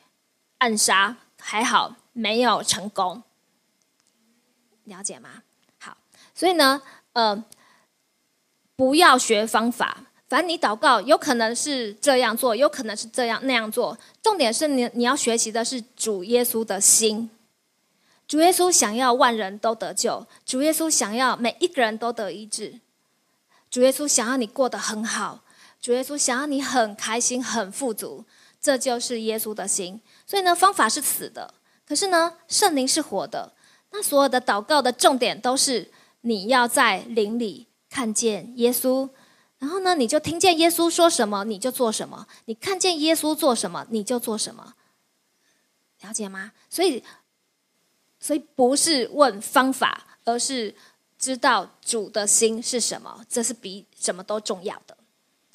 暗杀，还好没有成功。了解吗？好，所以呢，呃。不要学方法，反正你祷告有可能是这样做，有可能是这样那样做。重点是你你要学习的是主耶稣的心。主耶稣想要万人都得救，主耶稣想要每一个人都得医治，主耶稣想要你过得很好，主耶稣想要你很开心、很富足，这就是耶稣的心。所以呢，方法是死的，可是呢，圣灵是活的。那所有的祷告的重点都是你要在灵里。看见耶稣，然后呢，你就听见耶稣说什么，你就做什么；你看见耶稣做什么，你就做什么。了解吗？所以，所以不是问方法，而是知道主的心是什么，这是比什么都重要的。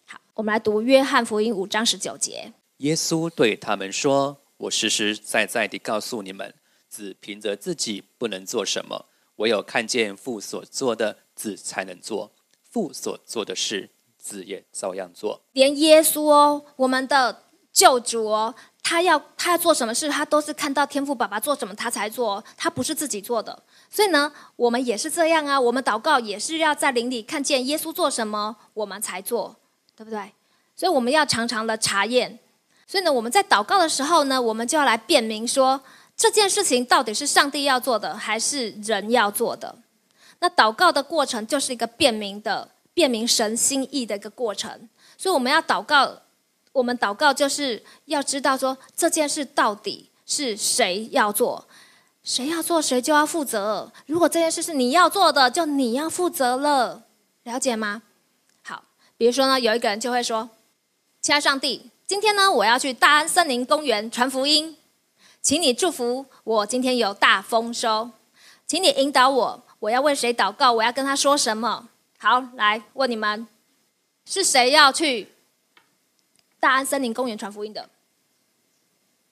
好，我们来读约翰福音五章十九节。耶稣对他们说：“我实实在在地告诉你们，子凭着自己不能做什么，唯有看见父所做的。”子才能做父所做的事，子也照样做。连耶稣哦，我们的救主哦，他要他要做什么事，他都是看到天父爸爸做什么，他才做，他不是自己做的。所以呢，我们也是这样啊，我们祷告也是要在灵里看见耶稣做什么，我们才做，对不对？所以我们要常常的查验。所以呢，我们在祷告的时候呢，我们就要来辨明说，这件事情到底是上帝要做的，还是人要做的。那祷告的过程就是一个辨明的、辨明神心意的一个过程，所以我们要祷告，我们祷告就是要知道说这件事到底是谁要做，谁要做谁就要负责。如果这件事是你要做的，就你要负责了，了解吗？好，比如说呢，有一个人就会说：“亲爱上帝，今天呢我要去大安森林公园传福音，请你祝福我今天有大丰收，请你引导我。”我要为谁祷告？我要跟他说什么？好，来问你们，是谁要去大安森林公园传福音的？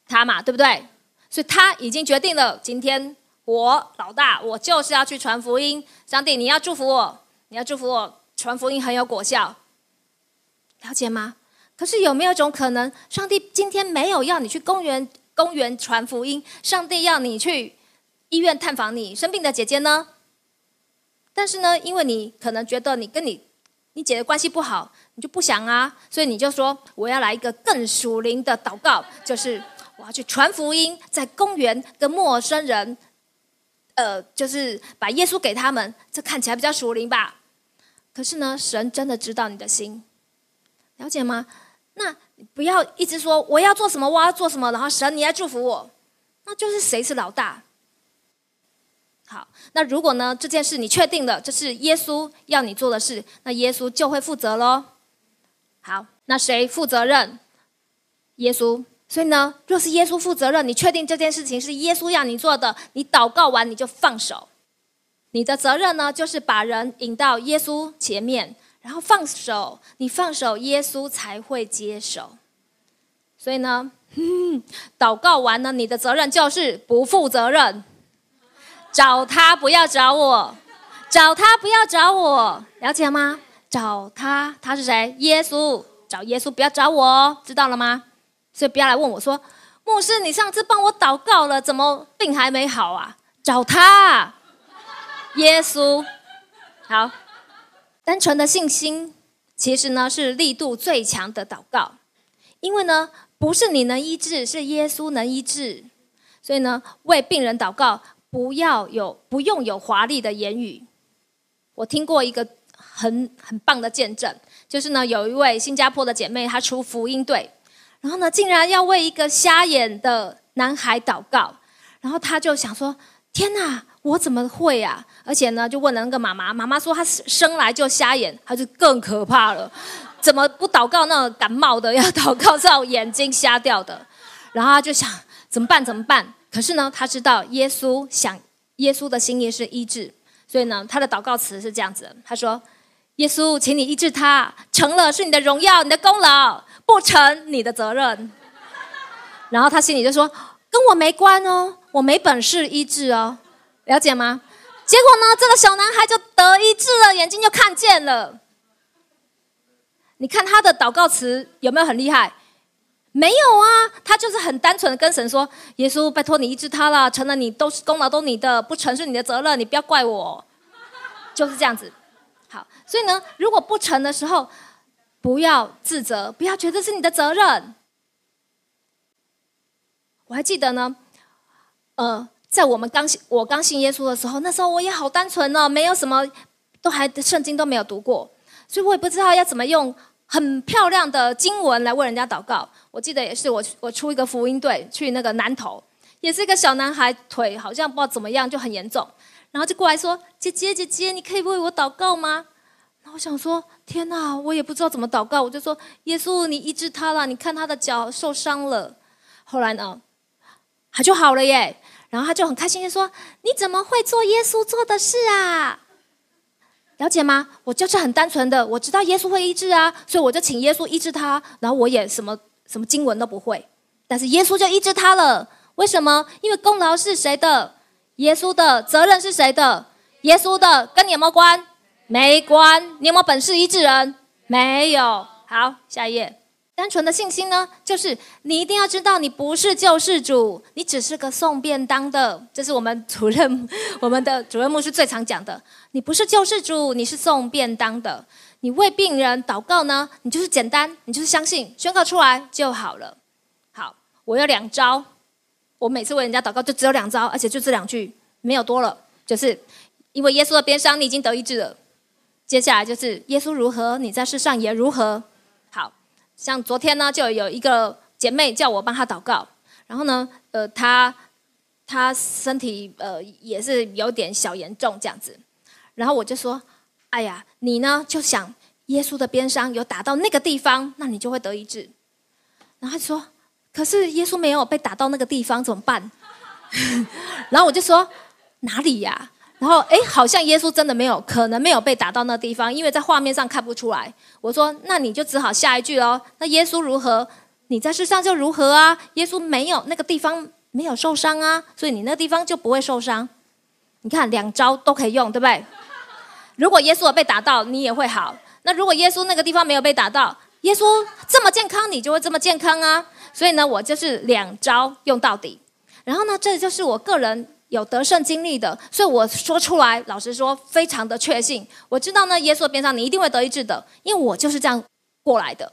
他嘛，对不对？所以他已经决定了，今天我老大，我就是要去传福音。上帝，你要祝福我，你要祝福我传福音很有果效，了解吗？可是有没有一种可能，上帝今天没有要你去公园公园传福音，上帝要你去医院探访你生病的姐姐呢？但是呢，因为你可能觉得你跟你你姐的关系不好，你就不想啊，所以你就说我要来一个更属灵的祷告，就是我要去传福音，在公园跟陌生人，呃，就是把耶稣给他们，这看起来比较属灵吧。可是呢，神真的知道你的心，了解吗？那不要一直说我要做什么，我要做什么，然后神你要祝福我，那就是谁是老大？好，那如果呢？这件事你确定了，这是耶稣要你做的事，那耶稣就会负责喽。好，那谁负责任？耶稣。所以呢，若是耶稣负责任，你确定这件事情是耶稣要你做的，你祷告完你就放手。你的责任呢，就是把人引到耶稣前面，然后放手。你放手，耶稣才会接手。所以呢，祷告完呢，你的责任就是不负责任。找他不要找我，找他不要找我，了解吗？找他，他是谁？耶稣，找耶稣不要找我，知道了吗？所以不要来问我说，牧师，你上次帮我祷告了，怎么病还没好啊？找他，耶稣。好，单纯的信心，其实呢是力度最强的祷告，因为呢不是你能医治，是耶稣能医治，所以呢为病人祷告。不要有不用有华丽的言语。我听过一个很很棒的见证，就是呢，有一位新加坡的姐妹，她出福音队，然后呢，竟然要为一个瞎眼的男孩祷告，然后她就想说：“天哪，我怎么会啊？”而且呢，就问了那个妈妈，妈妈说她生来就瞎眼，她就更可怕了，怎么不祷告那个感冒的，要祷告这种眼睛瞎掉的？然后她就想怎么办？怎么办？可是呢，他知道耶稣想耶稣的心意是医治，所以呢，他的祷告词是这样子：他说，耶稣，请你医治他，成了是你的荣耀，你的功劳，不成你的责任。然后他心里就说，跟我没关哦，我没本事医治哦，了解吗？结果呢，这个小男孩就得医治了，眼睛就看见了。你看他的祷告词有没有很厉害？没有啊，他就是很单纯的跟神说：“耶稣，拜托你医治他了，成了你都是功劳都你的，不成是你的责任，你不要怪我。”就是这样子。所以呢，如果不成的时候，不要自责，不要觉得是你的责任。我还记得呢，呃，在我们刚信我刚信耶稣的时候，那时候我也好单纯哦，没有什么，都还圣经都没有读过，所以我也不知道要怎么用。很漂亮的经文来为人家祷告。我记得也是我我出一个福音队去那个南头，也是一个小男孩腿好像不知道怎么样就很严重，然后就过来说：“姐姐姐姐，你可以为我祷告吗？”然后我想说：“天哪，我也不知道怎么祷告。”我就说：“耶稣，你医治他了，你看他的脚受伤了。”后来呢，他就好了耶。然后他就很开心的说：“你怎么会做耶稣做的事啊？”了解吗？我就是很单纯的，我知道耶稣会医治啊，所以我就请耶稣医治他。然后我也什么什么经文都不会，但是耶稣就医治他了。为什么？因为功劳是谁的？耶稣的责任是谁的？耶稣的跟你有没有关？没关。你有没有本事医治人？没有。好，下一页。单纯的信心呢，就是你一定要知道，你不是救世主，你只是个送便当的。这是我们主任，我们的主任牧师最常讲的。你不是救世主，你是送便当的。你为病人祷告呢，你就是简单，你就是相信，宣告出来就好了。好，我有两招，我每次为人家祷告就只有两招，而且就这两句，没有多了。就是因为耶稣的鞭伤，你已经得医治了。接下来就是耶稣如何，你在世上也如何。好像昨天呢，就有一个姐妹叫我帮她祷告，然后呢，呃，她她身体呃也是有点小严重这样子，然后我就说，哎呀，你呢就想耶稣的鞭伤有打到那个地方，那你就会得医治。然后她说，可是耶稣没有被打到那个地方怎么办？然后我就说，哪里呀？然后，哎，好像耶稣真的没有，可能没有被打到那地方，因为在画面上看不出来。我说，那你就只好下一句喽。那耶稣如何，你在世上就如何啊。耶稣没有那个地方没有受伤啊，所以你那地方就不会受伤。你看，两招都可以用，对不对？如果耶稣被打到，你也会好。那如果耶稣那个地方没有被打到，耶稣这么健康，你就会这么健康啊。所以呢，我就是两招用到底。然后呢，这就是我个人。有得胜经历的，所以我说出来，老实说，非常的确信。我知道呢，耶稣边上你一定会得医治的，因为我就是这样过来的，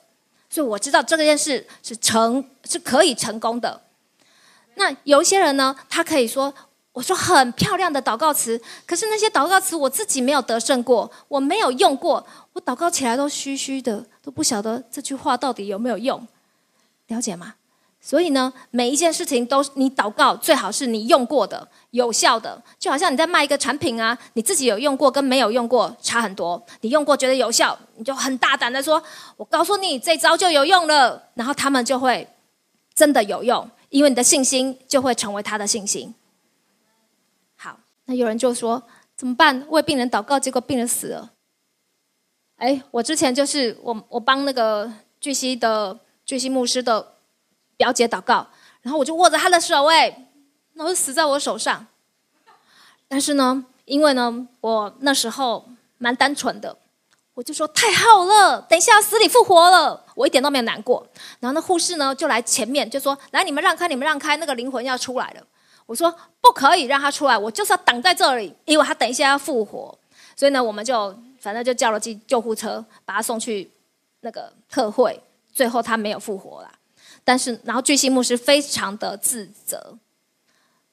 所以我知道这件事是成是可以成功的。那有一些人呢，他可以说，我说很漂亮的祷告词，可是那些祷告词我自己没有得胜过，我没有用过，我祷告起来都虚虚的，都不晓得这句话到底有没有用，了解吗？所以呢，每一件事情都你祷告最好是你用过的、有效的，就好像你在卖一个产品啊，你自己有用过跟没有用过差很多。你用过觉得有效，你就很大胆的说：“我告诉你，这招就有用了。”然后他们就会真的有用，因为你的信心就会成为他的信心。好，那有人就说怎么办？为病人祷告，结果病人死了。哎，我之前就是我我帮那个巨蜥的巨蜥牧师的。表姐祷告，然后我就握着他的手，哎，那就死在我手上。但是呢，因为呢，我那时候蛮单纯的，我就说太好了，等一下死里复活了，我一点都没有难过。然后那护士呢就来前面就说：“来，你们让开，你们让开，那个灵魂要出来了。”我说：“不可以让他出来，我就是要挡在这里，因为他等一下要复活。”所以呢，我们就反正就叫了救救护车，把他送去那个特会。最后他没有复活了。但是，然后巨星牧师非常的自责，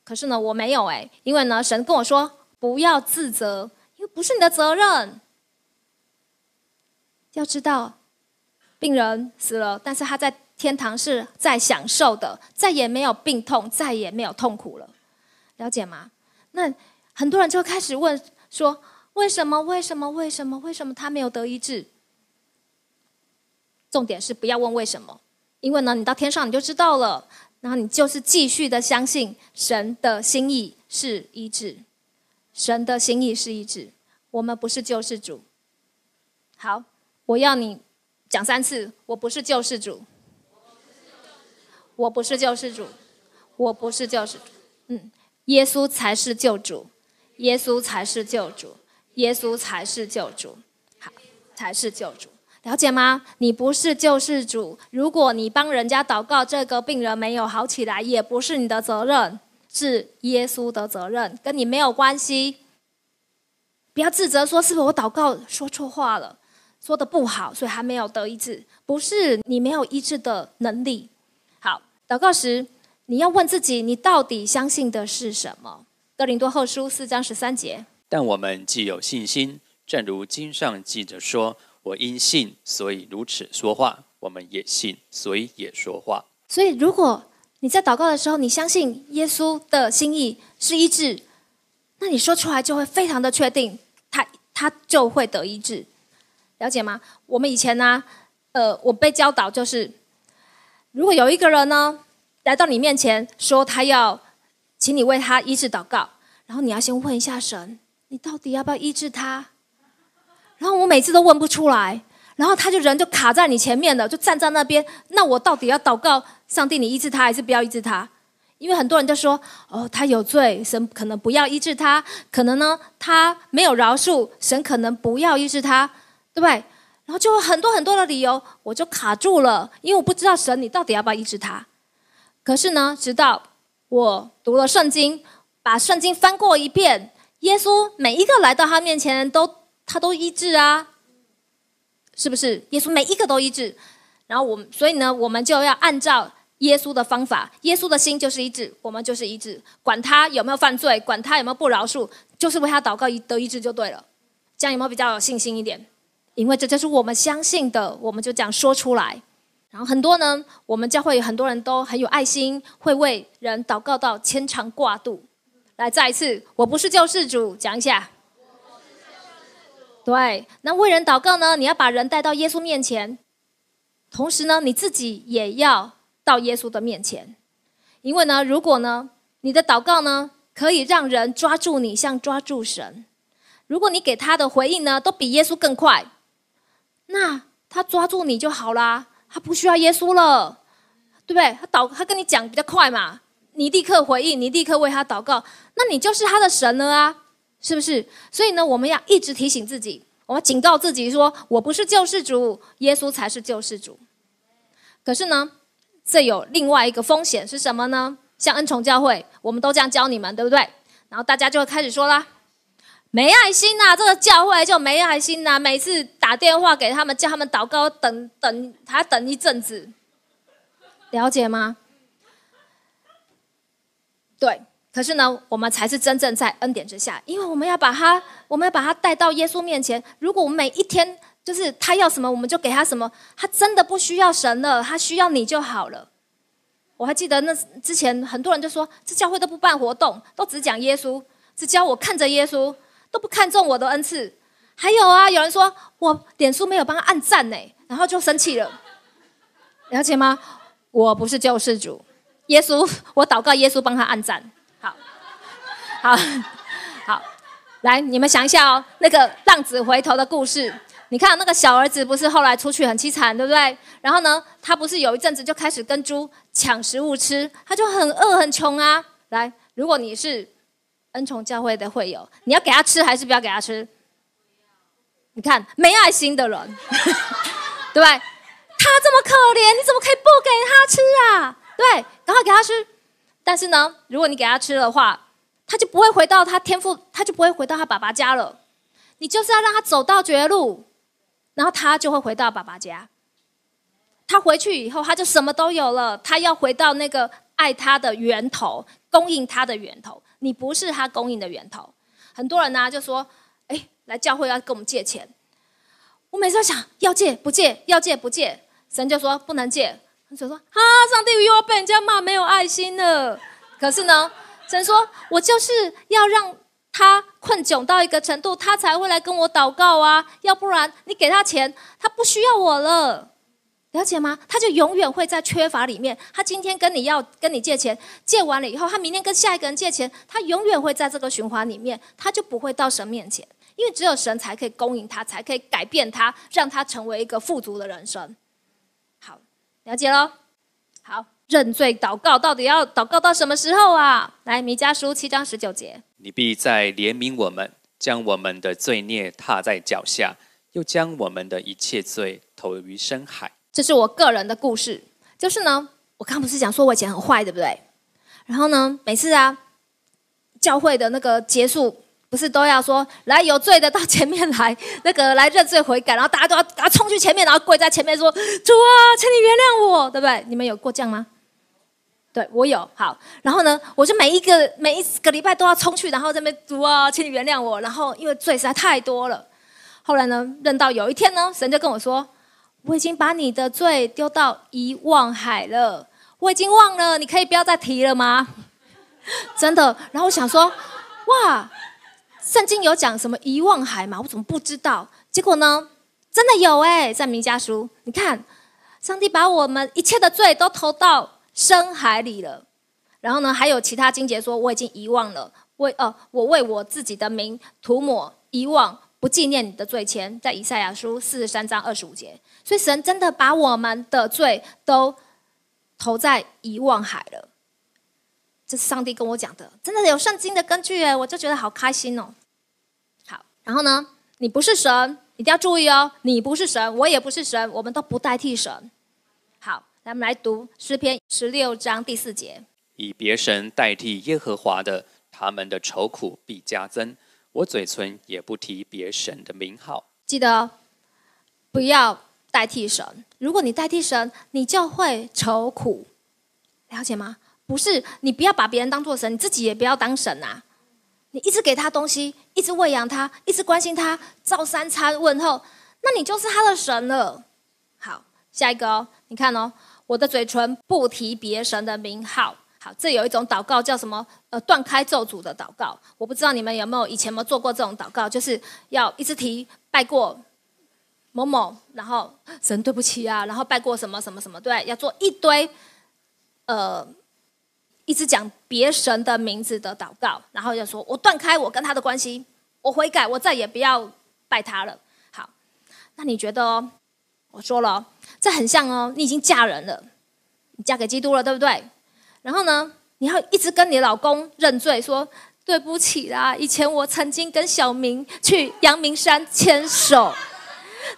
可是呢，我没有哎，因为呢，神跟我说不要自责，因为不是你的责任。要知道，病人死了，但是他在天堂是在享受的，再也没有病痛，再也没有痛苦了，了解吗？那很多人就开始问说：为什么？为什么？为什么？为什么他没有得医治？重点是不要问为什么。因为呢，你到天上你就知道了。然后你就是继续的相信神的心意是一致，神的心意是一致。我们不是救世主。好，我要你讲三次，我不是救世主，我不是救世主，我不是救世主。嗯，耶稣才是救主，耶稣才是救主，耶稣才是救主。好，才是救主。了解吗？你不是救世主。如果你帮人家祷告，这个病人没有好起来，也不是你的责任，是耶稣的责任，跟你没有关系。不要自责，说是不是我祷告说错话了，说的不好，所以还没有得医治。不是你没有医治的能力。好，祷告时你要问自己，你到底相信的是什么？哥林多后书四章十三节。但我们既有信心，正如经上记着说。我因信，所以如此说话。我们也信，所以也说话。所以，如果你在祷告的时候，你相信耶稣的心意是医治，那你说出来就会非常的确定，他他就会得医治。了解吗？我们以前呢，呃，我被教导就是，如果有一个人呢来到你面前说他要请你为他医治祷告，然后你要先问一下神，你到底要不要医治他？然后我每次都问不出来，然后他就人就卡在你前面了，就站在那边。那我到底要祷告上帝，你医治他还是不要医治他？因为很多人就说：“哦，他有罪，神可能不要医治他；可能呢，他没有饶恕，神可能不要医治他，对不对？”然后就很多很多的理由，我就卡住了，因为我不知道神你到底要不要医治他。可是呢，直到我读了圣经，把圣经翻过一遍，耶稣每一个来到他面前都。他都医治啊，是不是？耶稣每一个都医治，然后我们，所以呢，我们就要按照耶稣的方法，耶稣的心就是医治，我们就是医治，管他有没有犯罪，管他有没有不饶恕，就是为他祷告得医治就对了。这样有没有比较有信心一点？因为这就是我们相信的，我们就这样说出来。然后很多呢，我们教会有很多人都很有爱心，会为人祷告到牵肠挂肚。来，再一次，我不是救世主，讲一下。对，那为人祷告呢？你要把人带到耶稣面前，同时呢，你自己也要到耶稣的面前。因为呢，如果呢，你的祷告呢，可以让人抓住你，像抓住神。如果你给他的回应呢，都比耶稣更快，那他抓住你就好啦，他不需要耶稣了，对不对？他祷，他跟你讲比较快嘛，你立刻回应，你立刻为他祷告，那你就是他的神了啊。是不是？所以呢，我们要一直提醒自己，我们警告自己说：“我不是救世主，耶稣才是救世主。”可是呢，这有另外一个风险是什么呢？像恩宠教会，我们都这样教你们，对不对？然后大家就会开始说啦：“没爱心呐，这个教会就没爱心呐！每次打电话给他们，叫他们祷告，等等，还等一阵子，了解吗？”对。可是呢，我们才是真正在恩典之下，因为我们要把他，我们要把他带到耶稣面前。如果我们每一天就是他要什么，我们就给他什么，他真的不需要神了，他需要你就好了。我还记得那之前很多人就说，这教会都不办活动，都只讲耶稣，只教我看着耶稣，都不看重我的恩赐。还有啊，有人说我脸书没有帮他按赞呢，然后就生气了。了解吗？我不是救世主，耶稣，我祷告耶稣帮他按赞。好好，来，你们想一下哦，那个浪子回头的故事。你看那个小儿子不是后来出去很凄惨，对不对？然后呢，他不是有一阵子就开始跟猪抢食物吃，他就很饿很穷啊。来，如果你是恩宠教会的会友，你要给他吃还是不要给他吃？你看没爱心的人，对不对？他这么可怜，你怎么可以不给他吃啊？对，赶快给他吃。但是呢，如果你给他吃的话，他就不会回到他天赋，他就不会回到他爸爸家了。你就是要让他走到绝路，然后他就会回到爸爸家。他回去以后，他就什么都有了。他要回到那个爱他的源头，供应他的源头。你不是他供应的源头。很多人呢就说：“哎，来教会要跟我们借钱。”我每次想要借不借，要借不借。神就说不能借。神说：“啊，上帝又要被人家骂没有爱心了。”可是呢？神说：“我就是要让他困窘到一个程度，他才会来跟我祷告啊！要不然你给他钱，他不需要我了。了解吗？他就永远会在缺乏里面。他今天跟你要跟你借钱，借完了以后，他明天跟下一个人借钱，他永远会在这个循环里面，他就不会到神面前，因为只有神才可以供应他，才可以改变他，让他成为一个富足的人生。好，了解喽。好，认罪祷告到底要祷告到什么时候啊？来，弥迦书七章十九节，你必在怜悯我们，将我们的罪孽踏在脚下，又将我们的一切罪投于深海。这是我个人的故事，就是呢，我刚不是讲说我以前很坏，对不对？然后呢，每次啊，教会的那个结束，不是都要说来有罪的到前面来，那个来认罪悔改，然后大家都要啊冲去前面，然后跪在前面说：“主啊，请你原谅我，对不对？”你们有过这样吗？对我有。好，然后呢，我就每一个每一个礼拜都要冲去，然后这边主啊，请你原谅我。然后因为罪实在太多了，后来呢，认到有一天呢，神就跟我说。我已经把你的罪丢到遗忘海了，我已经忘了，你可以不要再提了吗？真的。然后我想说，哇，圣经有讲什么遗忘海吗？我怎么不知道？结果呢，真的有哎，在弥迦书，你看，上帝把我们一切的罪都投到深海里了。然后呢，还有其他经节说，我已经遗忘了，为呃，我为我自己的名涂抹遗忘。不纪念你的罪前，在以赛亚书四十三章二十五节。所以神真的把我们的罪都投在遗忘海了。这是上帝跟我讲的，真的有圣经的根据哎，我就觉得好开心哦。好，然后呢，你不是神，一定要注意哦，你不是神，我也不是神，我们都不代替神。好，来我们来读诗篇十六章第四节：以别神代替耶和华的，他们的愁苦必加增。我嘴唇也不提别神的名号，记得不要代替神。如果你代替神，你就会愁苦，了解吗？不是，你不要把别人当做神，你自己也不要当神啊！你一直给他东西，一直喂养他，一直关心他，照三餐问候，那你就是他的神了。好，下一个哦，你看哦，我的嘴唇不提别神的名号。好，这有一种祷告叫什么？呃，断开咒诅的祷告。我不知道你们有没有以前有没有做过这种祷告，就是要一直提拜过某某，然后神对不起啊，然后拜过什么什么什么，对，要做一堆呃，一直讲别神的名字的祷告，然后就说我断开我跟他的关系，我悔改，我再也不要拜他了。好，那你觉得哦？我说了，这很像哦，你已经嫁人了，你嫁给基督了，对不对？然后呢，你要一直跟你老公认罪，说对不起啦，以前我曾经跟小明去阳明山牵手，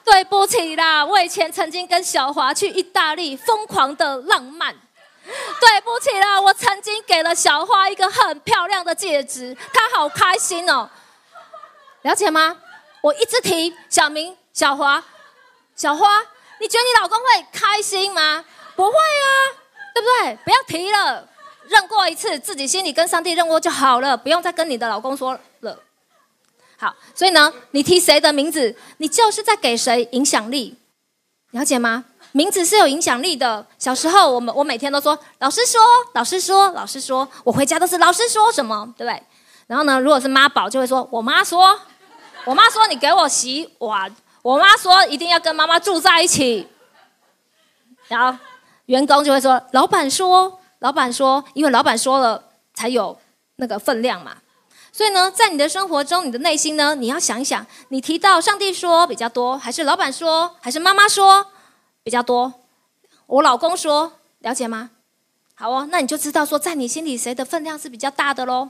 对不起啦，我以前曾经跟小华去意大利疯狂的浪漫，对不起啦，我曾经给了小花一个很漂亮的戒指，她好开心哦，了解吗？我一直提小明、小华、小花，你觉得你老公会开心吗？不会啊。对不对？不要提了，认过一次，自己心里跟上帝认过就好了，不用再跟你的老公说了。好，所以呢，你提谁的名字，你就是在给谁影响力，了解吗？名字是有影响力的。小时候，我们我每天都说老师说，老师说，老师说，我回家都是老师说什么，对不对？然后呢，如果是妈宝，就会说我妈说，我妈说你给我洗碗，我妈说一定要跟妈妈住在一起，然后。员工就会说：“老板说，老板说，因为老板说了才有那个分量嘛。所以呢，在你的生活中，你的内心呢，你要想一想，你提到上帝说比较多，还是老板说，还是妈妈说比较多？我老公说，了解吗？好哦，那你就知道说，在你心里谁的分量是比较大的喽。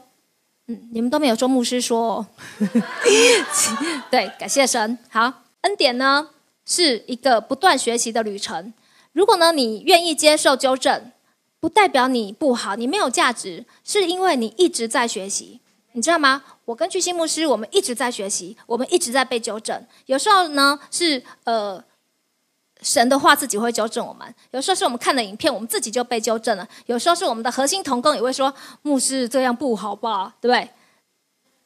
嗯，你们都没有说牧师说，哦 对，感谢神。好，恩典呢是一个不断学习的旅程。”如果呢，你愿意接受纠正，不代表你不好，你没有价值，是因为你一直在学习，你知道吗？我跟巨星牧师，我们一直在学习，我们一直在被纠正。有时候呢，是呃神的话自己会纠正我们；有时候是我们看的影片，我们自己就被纠正了；有时候是我们的核心同工也会说牧师这样不好吧，对不对？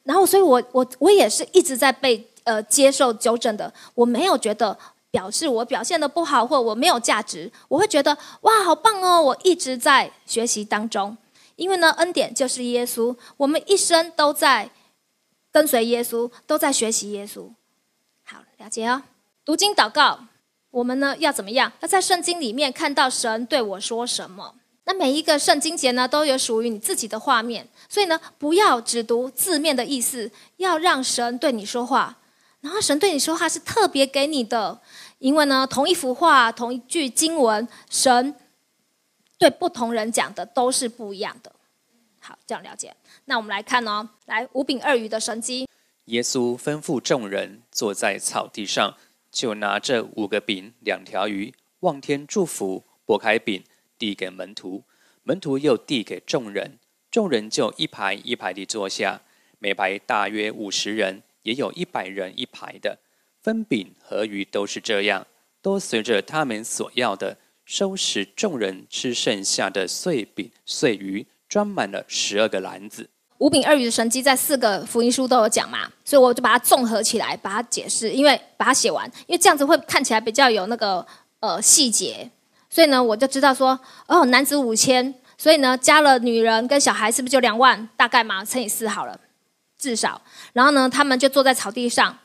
然后，所以我我我也是一直在被呃接受纠正的，我没有觉得。表示我表现的不好，或我没有价值，我会觉得哇，好棒哦！我一直在学习当中，因为呢，恩典就是耶稣，我们一生都在跟随耶稣，都在学习耶稣。好，了解哦。读经祷告，我们呢要怎么样？要在圣经里面看到神对我说什么。那每一个圣经节呢，都有属于你自己的画面，所以呢，不要只读字面的意思，要让神对你说话。然后神对你说话是特别给你的，因为呢，同一幅画、同一句经文，神对不同人讲的都是不一样的。好，这样了解。那我们来看哦，来五饼二鱼的神机。耶稣吩咐众人坐在草地上，就拿着五个饼、两条鱼，望天祝福，拨开饼。递给门徒，门徒又递给众人，众人就一排一排地坐下，每排大约五十人，也有一百人一排的。分饼和鱼都是这样，都随着他们所要的收拾。众人吃剩下的碎饼碎鱼，装满了十二个篮子。五饼二鱼的神迹在四个福音书都有讲嘛，所以我就把它综合起来，把它解释，因为把它写完，因为这样子会看起来比较有那个呃细节。所以呢，我就知道说，哦，男子五千，所以呢，加了女人跟小孩，是不是就两万？大概嘛，乘以四好了，至少。然后呢，他们就坐在草地上，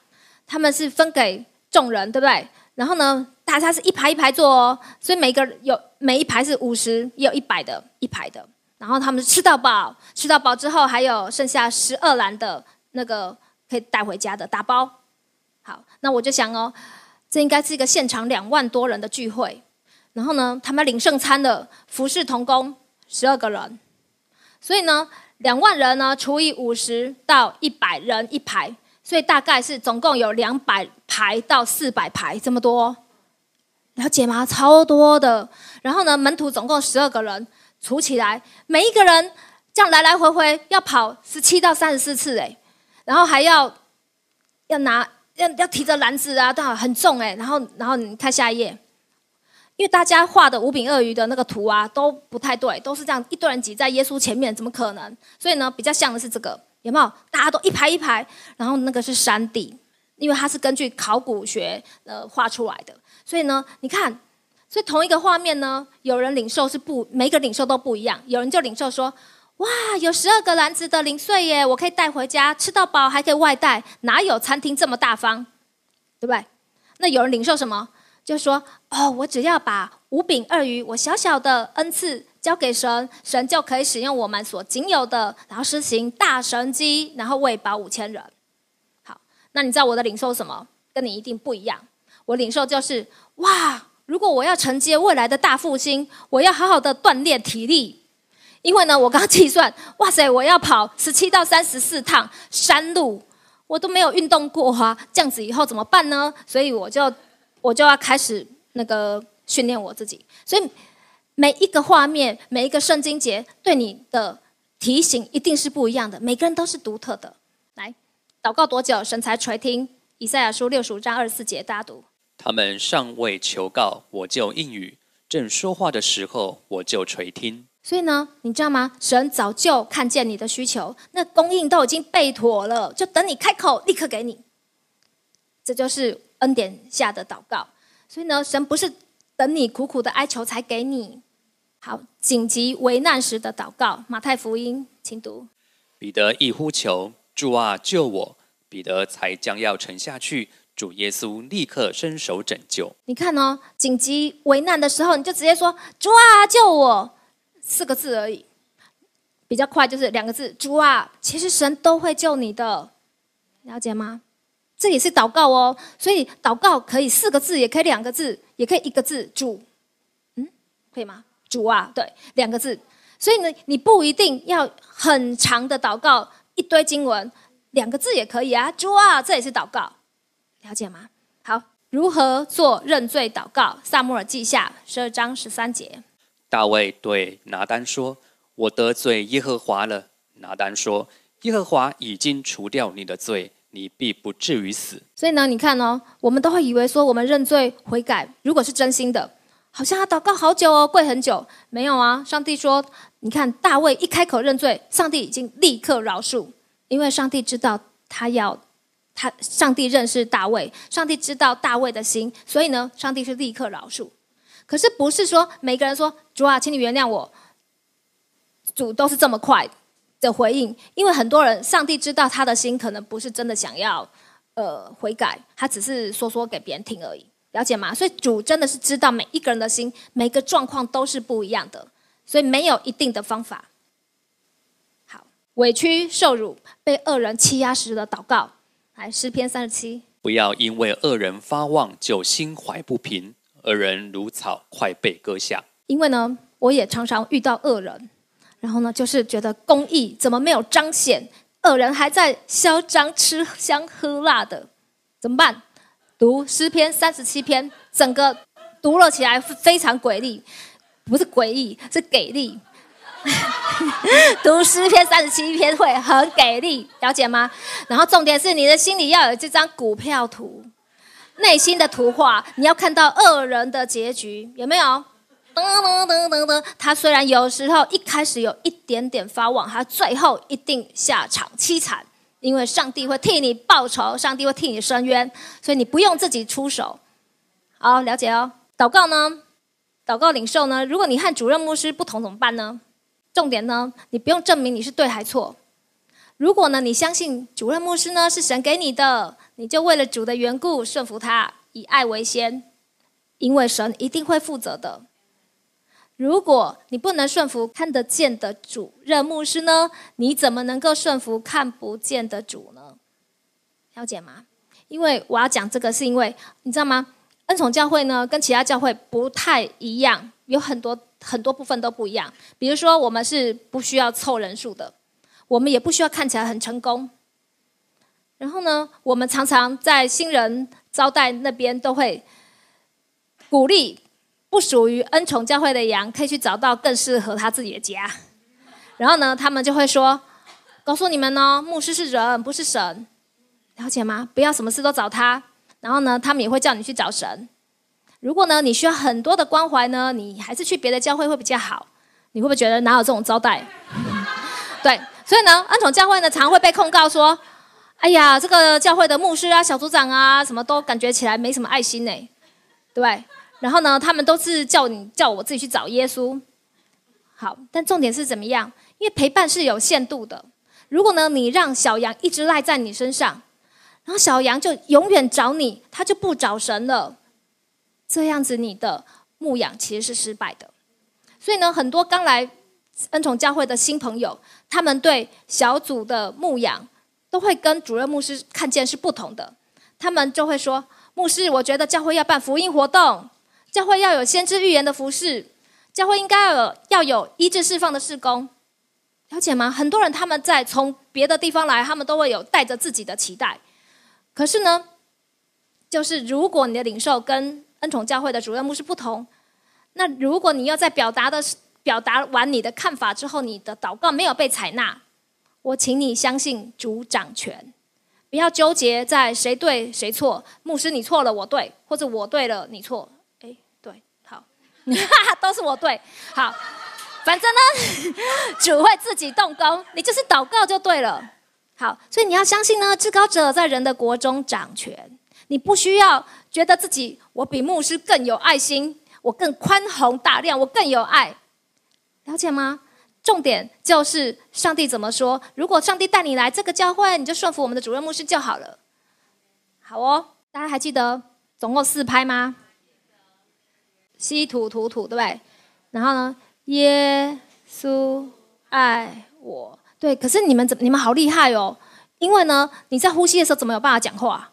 他们是分给众人，对不对？然后呢，大家是一排一排坐哦，所以每个有每一排是五十，也有一百的一排的。然后他们吃到饱，吃到饱之后还有剩下十二篮的那个可以带回家的打包。好，那我就想哦，这应该是一个现场两万多人的聚会。然后呢，他们领圣餐的服侍童工十二个人，所以呢，两万人呢除以五十到一百人一排，所以大概是总共有两百排到四百排这么多，了解吗？超多的。然后呢，门徒总共十二个人，储起来每一个人这样来来回回要跑十七到三十四次哎，然后还要要拿要要提着篮子啊，都很重哎。然后然后你看下一页。因为大家画的五饼鳄鱼的那个图啊都不太对，都是这样一堆人挤在耶稣前面，怎么可能？所以呢，比较像的是这个，有没有？大家都一排一排，然后那个是山地，因为它是根据考古学呃画出来的。所以呢，你看，所以同一个画面呢，有人领受是不，每个领受都不一样。有人就领受说：“哇，有十二个篮子的零碎耶，我可以带回家吃到饱，还可以外带，哪有餐厅这么大方？对不对？”那有人领受什么？就说哦，我只要把五饼二鱼，我小小的恩赐交给神，神就可以使用我们所仅有的，然后施行大神机，然后喂饱五千人。好，那你知道我的领受什么？跟你一定不一样。我领受就是哇，如果我要承接未来的大复兴，我要好好的锻炼体力，因为呢，我刚计算，哇塞，我要跑十七到三十四趟山路，我都没有运动过哈，这样子以后怎么办呢？所以我就。我就要开始那个训练我自己，所以每一个画面、每一个圣经节对你的提醒一定是不一样的。每个人都是独特的。来，祷告多久，神才垂听？以赛亚书六十五章二十四节，大家读。他们尚未求告，我就应允；正说话的时候，我就垂听。所以呢，你知道吗？神早就看见你的需求，那供应都已经备妥了，就等你开口，立刻给你。这就是。恩典下的祷告，所以呢，神不是等你苦苦的哀求才给你。好，紧急危难时的祷告，马太福音，请读。彼得一呼求，主啊，救我！彼得才将要沉下去，主耶稣立刻伸手拯救。你看哦，紧急危难的时候，你就直接说主啊，救我，四个字而已，比较快，就是两个字，主啊。其实神都会救你的，了解吗？这也是祷告哦，所以祷告可以四个字，也可以两个字，也可以一个字。主，嗯，可以吗？主啊，对，两个字。所以呢，你不一定要很长的祷告，一堆经文，两个字也可以啊。主啊，这也是祷告，了解吗？好，如何做认罪祷告？萨母尔记下十二章十三节。大卫对拿单说：“我得罪耶和华了。”拿单说：“耶和华已经除掉你的罪。”你必不至于死。所以呢，你看哦，我们都会以为说，我们认罪悔改，如果是真心的，好像要祷告好久哦，跪很久，没有啊。上帝说，你看大卫一开口认罪，上帝已经立刻饶恕，因为上帝知道他要他，上帝认识大卫，上帝知道大卫的心，所以呢，上帝是立刻饶恕。可是不是说每个人说主啊，请你原谅我，主都是这么快。的回应，因为很多人，上帝知道他的心可能不是真的想要，呃，悔改，他只是说说给别人听而已。了解吗？所以主真的是知道每一个人的心，每个状况都是不一样的，所以没有一定的方法。好，委屈受辱、被恶人欺压时的祷告，来诗篇三十七。不要因为恶人发旺就心怀不平，恶人如草，快被割下。因为呢，我也常常遇到恶人，然后呢，就是觉得公义怎么没有彰显，恶人还在嚣张吃香喝辣的，怎么办？读诗篇三十七篇，整个读了起来非常诡异，不是诡异，是给力。读诗篇三十七篇会很给力，了解吗？然后重点是你的心里要有这张股票图，内心的图画，你要看到恶人的结局，有没有？噔噔噔噔噔，他虽然有时候一开始有一点点发旺，他最后一定下场凄惨。因为上帝会替你报仇，上帝会替你伸冤，所以你不用自己出手。好，了解哦。祷告呢？祷告领受呢？如果你和主任牧师不同怎么办呢？重点呢？你不用证明你是对还错。如果呢，你相信主任牧师呢是神给你的，你就为了主的缘故顺服他，以爱为先，因为神一定会负责的。如果你不能顺服看得见的主任牧师呢？你怎么能够顺服看不见的主呢？了解吗？因为我要讲这个，是因为你知道吗？恩宠教会呢，跟其他教会不太一样，有很多很多部分都不一样。比如说，我们是不需要凑人数的，我们也不需要看起来很成功。然后呢，我们常常在新人招待那边都会鼓励。不属于恩宠教会的羊，可以去找到更适合他自己的家。然后呢，他们就会说：“告诉你们哦，牧师是人，不是神，了解吗？不要什么事都找他。”然后呢，他们也会叫你去找神。如果呢，你需要很多的关怀呢，你还是去别的教会会比较好。你会不会觉得哪有这种招待？对，所以呢，恩宠教会呢，常会被控告说：“哎呀，这个教会的牧师啊、小组长啊，什么都感觉起来没什么爱心呢，对。”然后呢，他们都是叫你叫我自己去找耶稣。好，但重点是怎么样？因为陪伴是有限度的。如果呢，你让小羊一直赖在你身上，然后小羊就永远找你，他就不找神了。这样子，你的牧养其实是失败的。所以呢，很多刚来恩宠教会的新朋友，他们对小组的牧养都会跟主任牧师看见是不同的。他们就会说：“牧师，我觉得教会要办福音活动。”教会要有先知预言的服饰，教会应该要有要有医治释放的事工，了解吗？很多人他们在从别的地方来，他们都会有带着自己的期待。可是呢，就是如果你的领受跟恩宠教会的主任牧师不同，那如果你要在表达的表达完你的看法之后，你的祷告没有被采纳，我请你相信主掌权，不要纠结在谁对谁错。牧师你错了，我对，或者我对了，你错。哎，对，好，哈 哈都是我对，好，反正呢，主会自己动工，你就是祷告就对了。好，所以你要相信呢，至高者在人的国中掌权，你不需要觉得自己我比牧师更有爱心，我更宽宏大量，我更有爱，了解吗？重点就是上帝怎么说？如果上帝带你来这个教会，你就顺服我们的主任牧师就好了。好哦，大家还记得总共四拍吗？稀土土土，对不对？然后呢？耶稣爱我，对。可是你们怎？你们好厉害哦！因为呢，你在呼吸的时候怎么有办法讲话？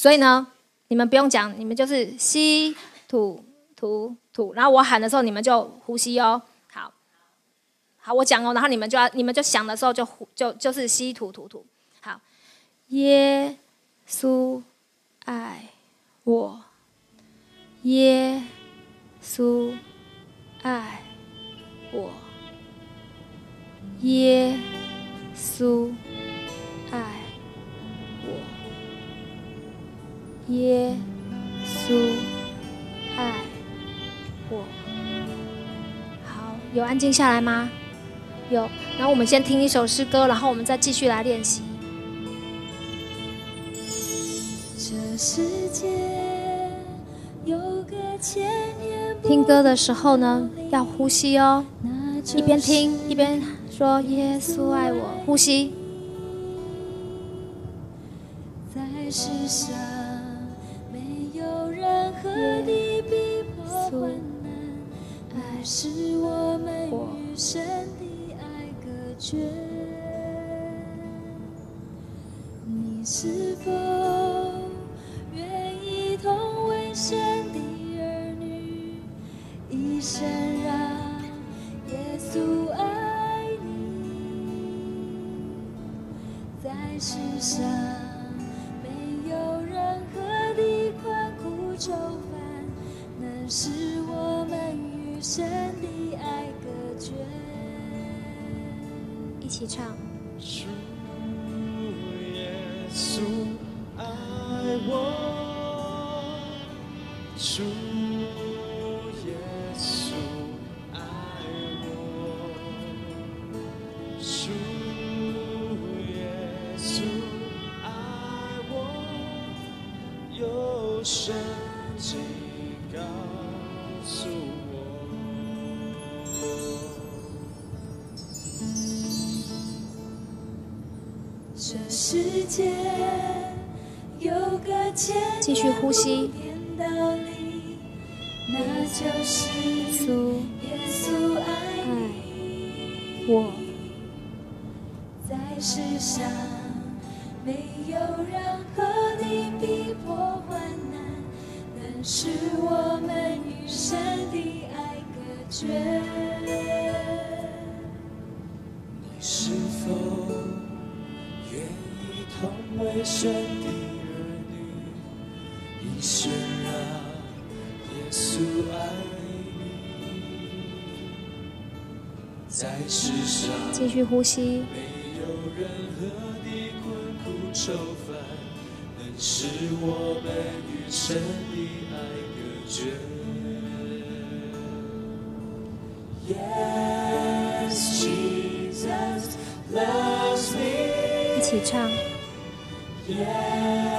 所以呢，你们不用讲，你们就是吸吐吐吐。然后我喊的时候，你们就呼吸哦。好，好，我讲哦，然后你们就要，你们就想的时候就呼，就就是吸吐吐吐。好，耶稣爱我。耶稣爱我，耶稣耶稣爱我。好，有安静下来吗？有。然后我们先听一首诗歌，然后我们再继续来练习。这世界。听歌的时候呢，要呼吸哦，一边听一边说耶稣爱我，呼吸。在世上是我们与神的爱隔绝。你是否愿意同为神的儿女，一生让耶稣爱你？在世上提倡继续呼吸神的儿女，一生让耶稣爱你？在世上继续呼吸。没有任何的困苦愁烦，能使我们与神 Yeah.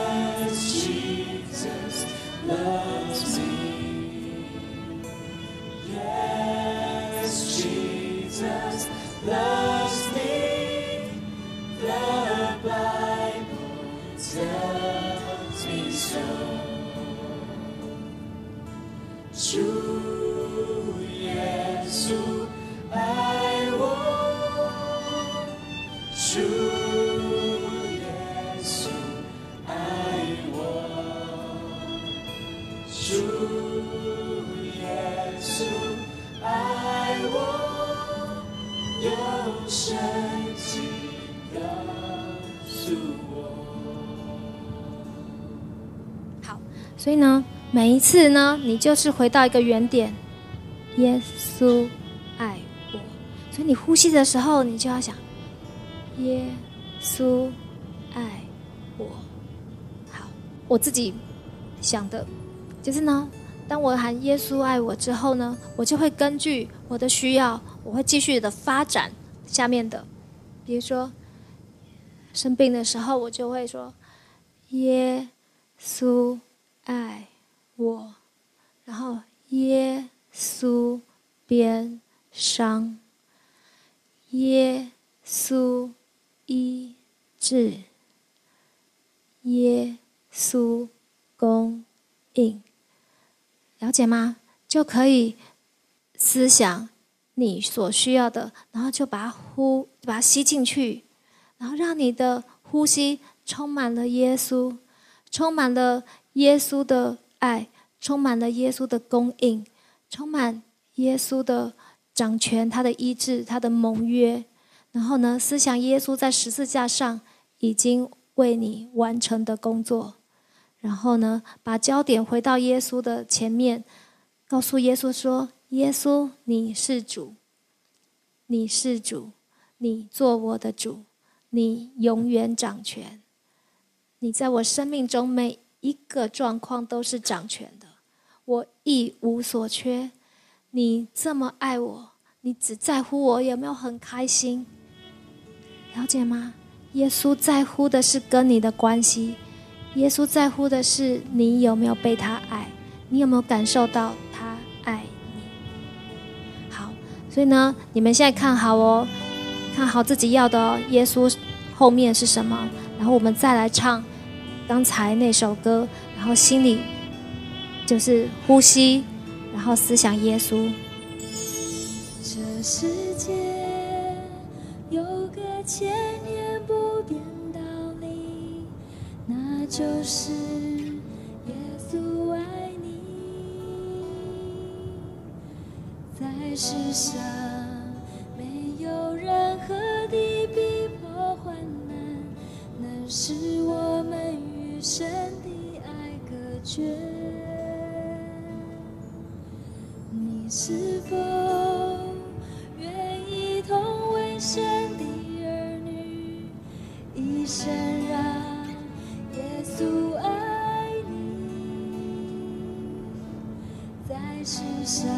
每一次呢，你就是回到一个原点，耶稣爱我。所以你呼吸的时候，你就要想，耶稣爱我。好，我自己想的，就是呢，当我喊耶稣爱我之后呢，我就会根据我的需要，我会继续的发展下面的，比如说生病的时候，我就会说耶稣爱我，然后耶稣边伤，耶稣医治，耶稣供应，了解吗？就可以思想你所需要的，然后就把它呼，把它吸进去，然后让你的呼吸充满了耶稣，充满了耶稣的爱，充满了耶稣的供应，充满耶稣的掌权，他的医治，他的盟约。然后呢，思想耶稣在十字架上已经为你完成的工作。然后呢，把焦点回到耶稣的前面，告诉耶稣说：“耶稣，你是主，你是主，你做我的主，你永远掌权。你在我生命中每一个状况都是掌权的，一无所缺。你这么爱我，你只在乎我有没有很开心，了解吗？耶稣在乎的是跟你的关系，耶稣在乎的是你有没有被他爱，你有没有感受到他爱你。好，所以呢，你们现在看好哦，看好自己要的哦。耶稣后面是什么？然后我们再来唱刚才那首歌，然后心里就是呼吸，然后思想耶稣。这世界有个千年不变道理，那就是耶稣爱你。在世上没有任何的逼迫患难，能使我们与神的爱隔绝。是否愿意同为神的儿女，一生让耶稣爱你？在世上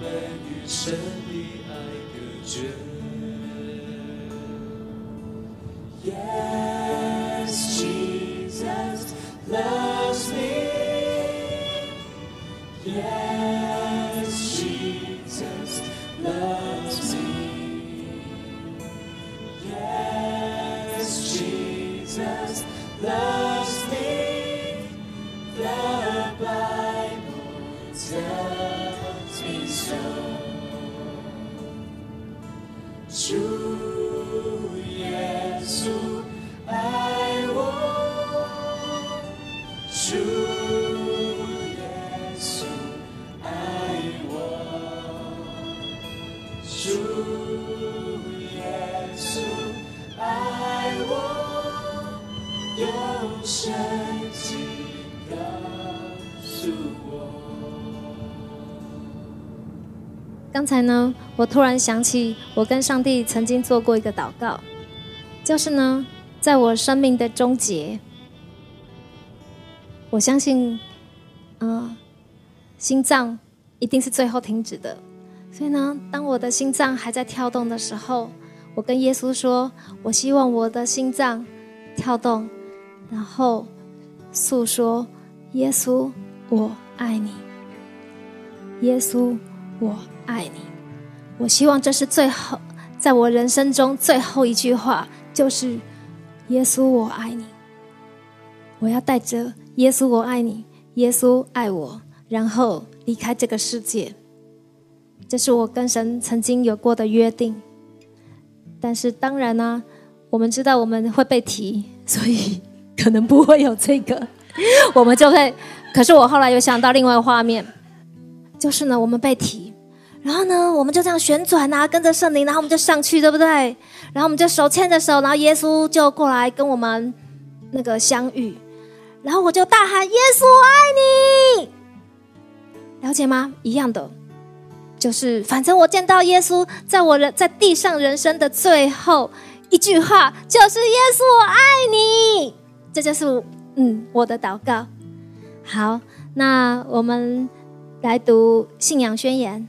们与神的爱隔绝。Yes, Jesus loves me. Yes, 刚才呢，我突然想起，我跟上帝曾经做过一个祷告，就是呢，在我生命的终结，我相信，嗯、心脏一定是最后停止的。所以呢，当我的心脏还在跳动的时候，我跟耶稣说，我希望我的心脏跳动，然后诉说：耶稣，我爱你。耶稣，我爱你。我希望这是最后，在我人生中最后一句话，就是耶稣，我爱你。我要带着耶稣，我爱你，耶稣爱我，然后离开这个世界。这是我跟神曾经有过的约定。但是当然呢、我们知道我们会被提，所以可能不会有这个，我们就会。可是我后来有想到另外一个画面，就是呢，我们被提，然后呢，我们就这样旋转啊，跟着圣灵，然后我们就上去，对不对？然后我们就手牵着手，然后耶稣就过来跟我们那个相遇，然后我就大喊：“耶稣，我爱你！”了解吗？一样的，就是反正我见到耶稣，在我人在地上人生的最后一句话，就是“耶稣，我爱你”。这就是嗯我的祷告。好，那我们来读信仰宣言。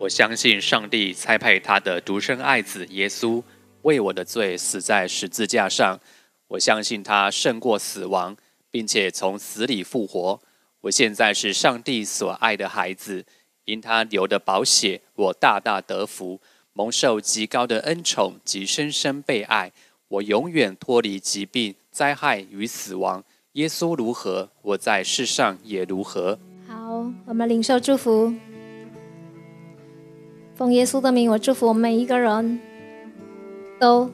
我相信上帝差派他的独生爱子耶稣为我的罪死在十字架上。我相信他胜过死亡，并且从死里复活。我现在是上帝所爱的孩子，因他流的宝血，我大大得福，蒙受极高的恩宠及深深被爱。我永远脱离疾病、灾害与死亡。耶稣如何，我在世上也如何。好，我们领受祝福。奉耶稣的名，我祝福我们每一个人都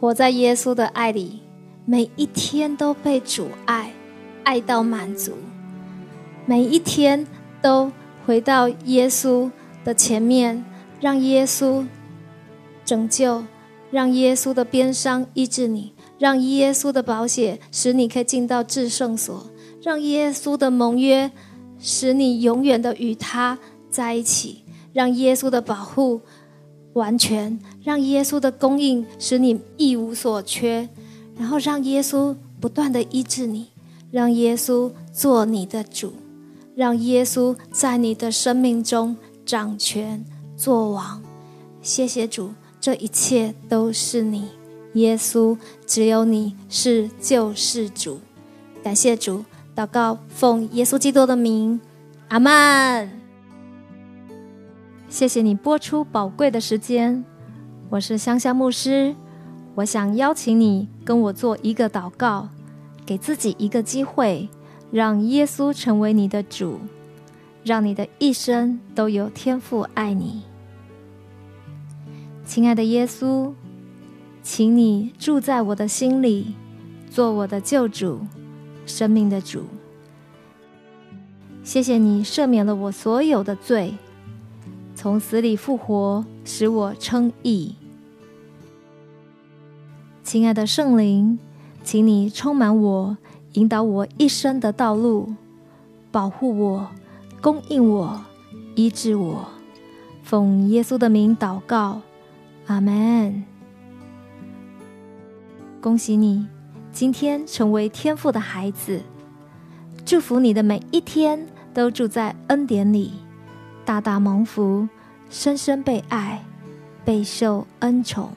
活在耶稣的爱里，每一天都被主爱，爱到满足，每一天都回到耶稣的前面，让耶稣拯救，让耶稣的鞭伤医治你，让耶稣的宝血使你可以进到至圣所，让耶稣的盟约使你永远的与他在一起。让耶稣的保护完全，让耶稣的供应使你一无所缺，然后让耶稣不断的医治你，让耶稣做你的主，让耶稣在你的生命中掌权作王。谢谢主，这一切都是你，耶稣，只有你是救世主。感谢主，祷告奉耶稣基督的名，阿门。谢谢你播出宝贵的时间，我是香香牧师。我想邀请你跟我做一个祷告，给自己一个机会，让耶稣成为你的主，让你的一生都有天赋爱你。亲爱的耶稣，请你住在我的心里，做我的救主，生命的主。谢谢你赦免了我所有的罪。从死里复活，使我称义。亲爱的圣灵，请你充满我，引导我一生的道路，保护我，供应我，医治我。奉耶稣的名祷告，阿门。恭喜你，今天成为天父的孩子。祝福你的每一天都住在恩典里。大大蒙福，深深被爱，备受恩宠。